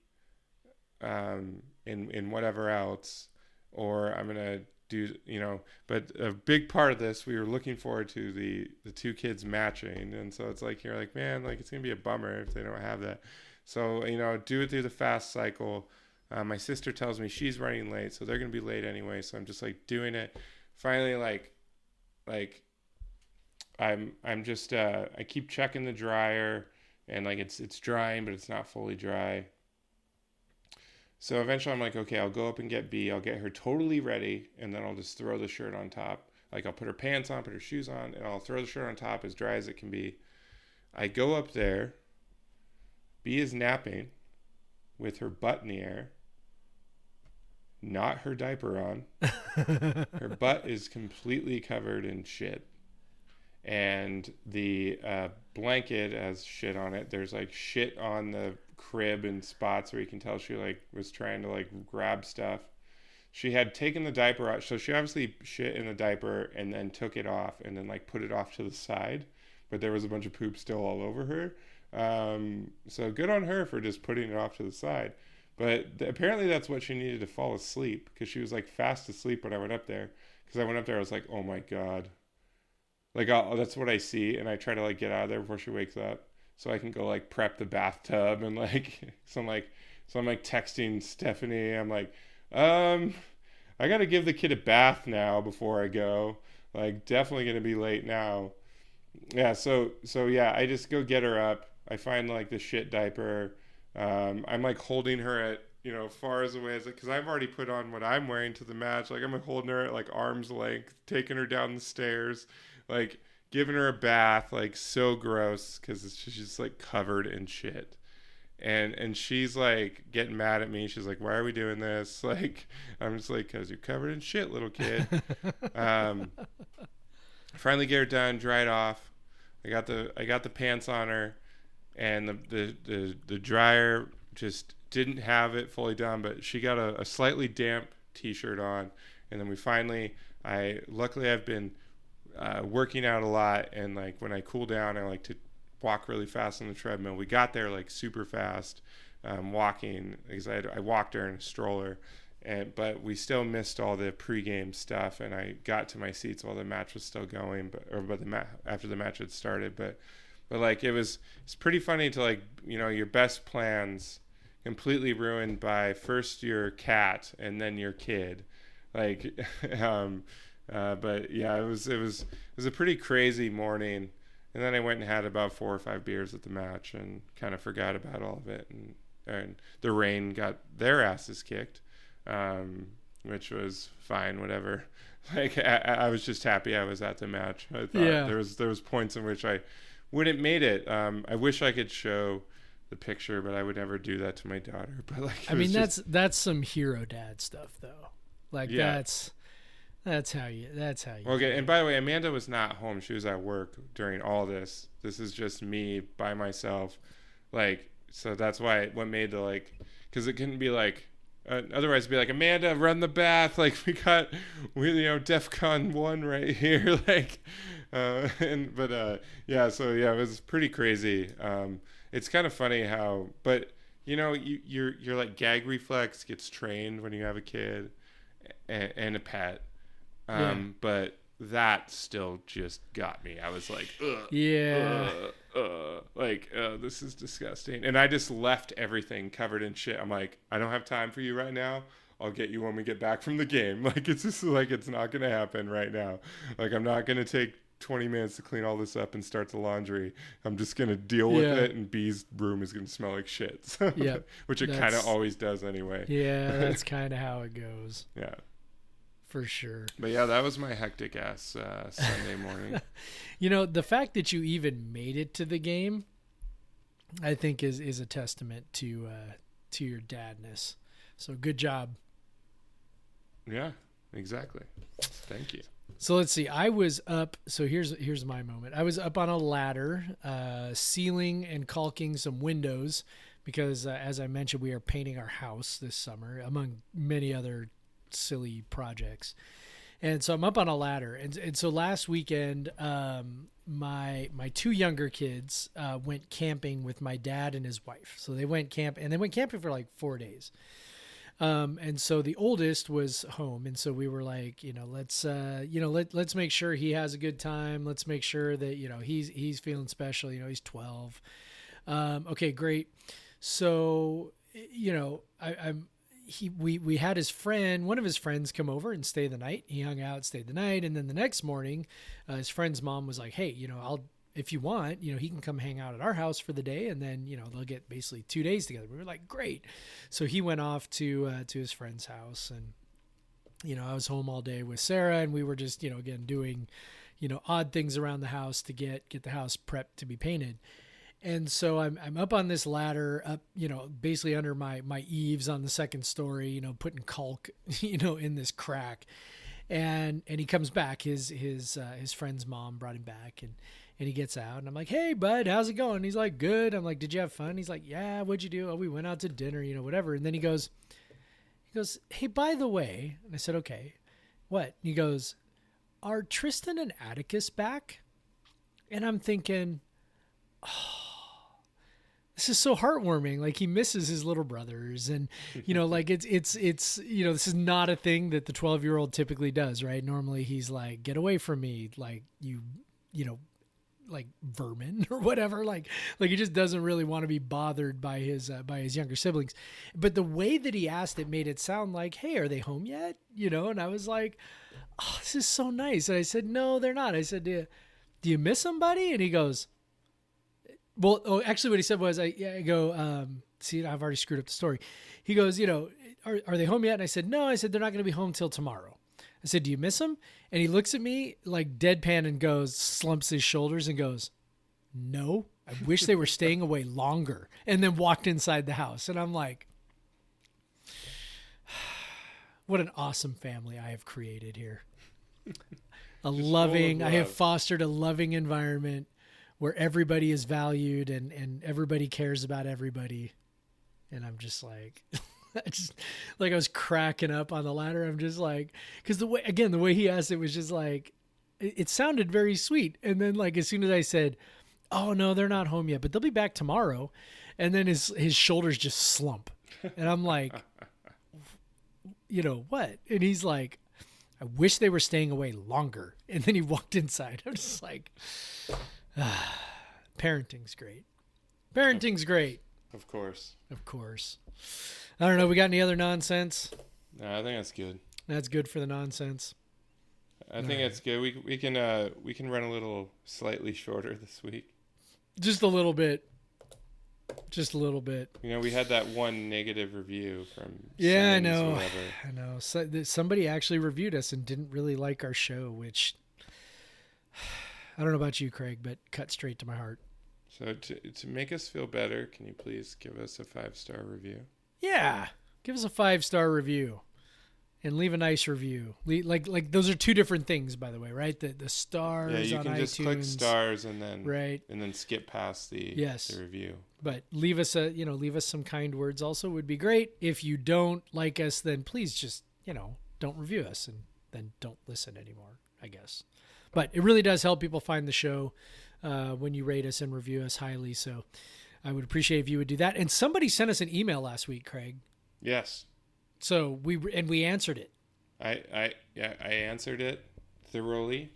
um, in in whatever else, or I'm gonna do you know but a big part of this we were looking forward to the the two kids matching. And so it's like you're like man like it's gonna be a bummer if they don't have that. So you know do it through the fast cycle. Uh, my sister tells me she's running late so they're gonna be late anyway. So i'm just like doing it. Finally like like i'm i'm just uh i keep checking the dryer and like it's it's drying but it's not fully dry so eventually I'm like, okay, I'll go up and get B. I'll get her totally ready, and then I'll just throw the shirt on top. Like I'll put her pants on, put her shoes on, and I'll throw the shirt on top as dry as it can be. I go up there. B is napping with her butt in the air, not her diaper on. her butt is completely covered in shit. And the uh, blanket has shit on it. There's like shit on the crib and spots where you can tell she like was trying to like grab stuff. She had taken the diaper out, so she obviously shit in the diaper and then took it off and then like put it off to the side, but there was a bunch of poop still all over her. Um, so good on her for just putting it off to the side. But th- apparently that's what she needed to fall asleep because she was like fast asleep when I went up there. Because I went up there, I was like, oh my god, like I'll, that's what I see, and I try to like get out of there before she wakes up so I can go like prep the bathtub and like so I'm like so I'm like texting Stephanie. I'm like, um, I gotta give the kid a bath now before I go. Like definitely gonna be late now. Yeah, so so yeah, I just go get her up. I find like the shit diaper. Um, I'm like holding her at you know far as away as like because I've already put on what I'm wearing to the match. Like I'm holding her at like arm's length, taking her down the stairs, like giving her a bath, like so gross because she's just like covered in shit. And and she's like getting mad at me. She's like, "Why are we doing this?" Like, I'm just like, "Cause you're covered in shit, little kid." um, finally get her done, dried off. I got the I got the pants on her, and the the the, the dryer just didn't have it fully done, but she got a, a slightly damp t-shirt on, and then we finally I luckily I've been uh, working out a lot, and like when I cool down, I like to walk really fast on the treadmill. We got there like super fast, um, walking because I, I walked her in a stroller, and but we still missed all the pregame stuff, and I got to my seats while the match was still going, but or but the ma- after the match had started, but but like it was it's pretty funny to like you know your best plans completely ruined by first your cat and then your kid. Like um uh, but yeah, it was it was it was a pretty crazy morning. And then I went and had about four or five beers at the match and kind of forgot about all of it. And, and the Reign got their asses kicked, um, which was fine, whatever. Like I, I, was just happy I was at the match. I thought yeah. there was there was points in which I wouldn't made it. Um, I wish I could show the picture, but I would never do that to my daughter. But like, I mean, that's that's some hero dad stuff, though. Like yeah. that's that's how you. That's how you. Okay, and by the way, Amanda was not home. She was at work during all this. This is just me by myself, like so. That's why what made the like, because it couldn't be like. Uh, otherwise, it'd be like Amanda, run the bath. Like we got, we you know, DefCon one right here. like, uh, and but uh, yeah. So yeah, it was pretty crazy. Um, it's kind of funny how, but you know, you, your your like gag reflex gets trained when you have a kid and, and a pet um, yeah. But that still just got me. I was like, yeah, uh, uh, like uh, this is disgusting. And I just left everything covered in shit. I'm like, I don't have time for you right now. I'll get you when we get back from the game. Like it's just like it's not gonna happen right now. Like I'm not gonna take 20 minutes to clean all this up and start the laundry. I'm just gonna deal with yeah. it, and B's room is gonna smell like shit. So, yeah, which it kind of always does anyway. Yeah, that's kind of how it goes. Yeah for sure. But yeah, that was my hectic ass uh, Sunday morning. you know, the fact that you even made it to the game, I think is is a testament to uh, to your dadness. So good job. Yeah, exactly. Thank you. So let's see. I was up. So here's here's my moment. I was up on a ladder, uh, sealing and caulking some windows because, uh, as I mentioned, we are painting our house this summer, among many other silly projects. And so I'm up on a ladder. And, and so last weekend, um, my my two younger kids uh, went camping with my dad and his wife. So they went camp and they went camping for like four days. Um, and so the oldest was home, and so we were like, you know, let's, uh, you know, let let's make sure he has a good time. Let's make sure that you know he's he's feeling special. You know, he's twelve. Um, okay, great. So you know, I, I'm he we we had his friend, one of his friends, come over and stay the night. He hung out, stayed the night, and then the next morning, uh, his friend's mom was like, "Hey, you know, I'll if you want, you know, he can come hang out at our house for the day, and then you know they'll get basically two days together. We were like, great. So he went off to uh, to his friend's house, and you know, I was home all day with Sarah, and we were just you know again doing, you know, odd things around the house to get get the house prepped to be painted. And so I'm I'm up on this ladder, up you know, basically under my my eaves on the second story, you know, putting caulk, you know, in this crack, and and he comes back. His his uh, his friend's mom brought him back, and and he gets out, and I'm like, "Hey, bud, how's it going?" He's like, "Good." I'm like, "Did you have fun?" He's like, "Yeah, what'd you do?" "Oh, we went out to dinner, you know, whatever." And then he goes, he goes, "Hey, by the way," and I said, "Okay, what?" He goes, "Are Tristan and Atticus back?" And I'm thinking, oh, this is so heartwarming. Like he misses his little brothers, and you know, like it's it's it's you know, this is not a thing that the 12 year old typically does, right? Normally he's like, "Get away from me!" Like you, you know, like vermin or whatever like like he just doesn't really want to be bothered by his uh, by his younger siblings but the way that he asked it made it sound like hey are they home yet you know and i was like oh this is so nice and i said no they're not i said do you, do you miss somebody and he goes well oh actually what he said was i, yeah, I go um, see i've already screwed up the story he goes you know are, are they home yet and i said no i said they're not going to be home till tomorrow I said, Do you miss them? And he looks at me like deadpan and goes, slumps his shoulders and goes, No, I wish they were staying away longer. And then walked inside the house. And I'm like, What an awesome family I have created here. A loving, I have fostered a loving environment where everybody is valued and, and everybody cares about everybody. And I'm just like, I just like I was cracking up on the ladder. I'm just like, because the way again the way he asked it was just like, it, it, sounded very sweet. And then like as soon as I said, "Oh no, they're not home yet, but they'll be back tomorrow," and then his his shoulders just slump, and I'm like, you know what? And he's like, I wish they were staying away longer. And then he walked inside. I'm just like, parenting's great. Parenting's great. Of course. Of course. I don't know. We got any other nonsense? No, I think that's good. That's good for the nonsense. I think that's good. We we can uh we can run a little slightly shorter this week. Just a little bit. Just a little bit. You know, we had that one negative review from. Yeah, I know. I know. So, somebody actually reviewed us and didn't really like our show, which I don't know about you, Craig, but cut straight to my heart. So to to make us feel better, can you please give us a five star review? Yeah, give us a five star review, and leave a nice review. Le- like like those are two different things, by the way, right? The the stars. Yeah, you can just click stars and then right, and then skip past the yes the review. But leave us a you know leave us some kind words. Also, would be great. If you don't like us, then please just you know don't review us and then don't listen anymore. I guess. But it really does help people find the show uh, when you rate us and review us highly. So I would appreciate if you would do that. And somebody sent us an email last week, Craig. Yes. So we and we answered it. I I yeah I answered it thoroughly.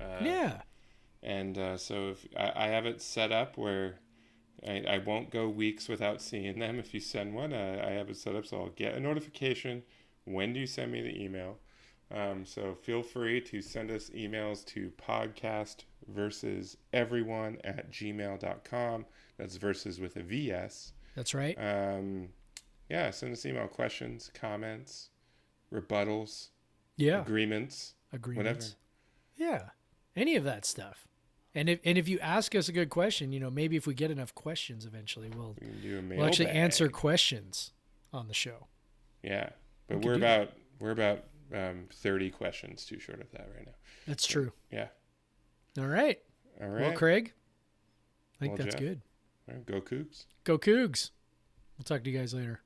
Uh, yeah. And uh, so if I, I, have it set up where I, I won't go weeks without seeing them. If you send one, uh, I have it set up so I'll get a notification when do you send me the email. Um, so feel free to send us emails to podcast versus everyone at gmail.com. That's versus with a VS. That's right. Um, yeah, send us email questions, comments, rebuttals, yeah, agreements, agreements, whatever. Yeah, any of that stuff. And if and if you ask us a good question, you know, maybe if we get enough questions, eventually we'll we we'll actually bag. answer questions on the show. Yeah, but we are about that. we're about um, thirty questions too short of that right now. That's true. Yeah. All right. All right. Well, Craig, I think well, that's Jeff. good. Right, go Cougs. Go Cougs. We'll talk to you guys later.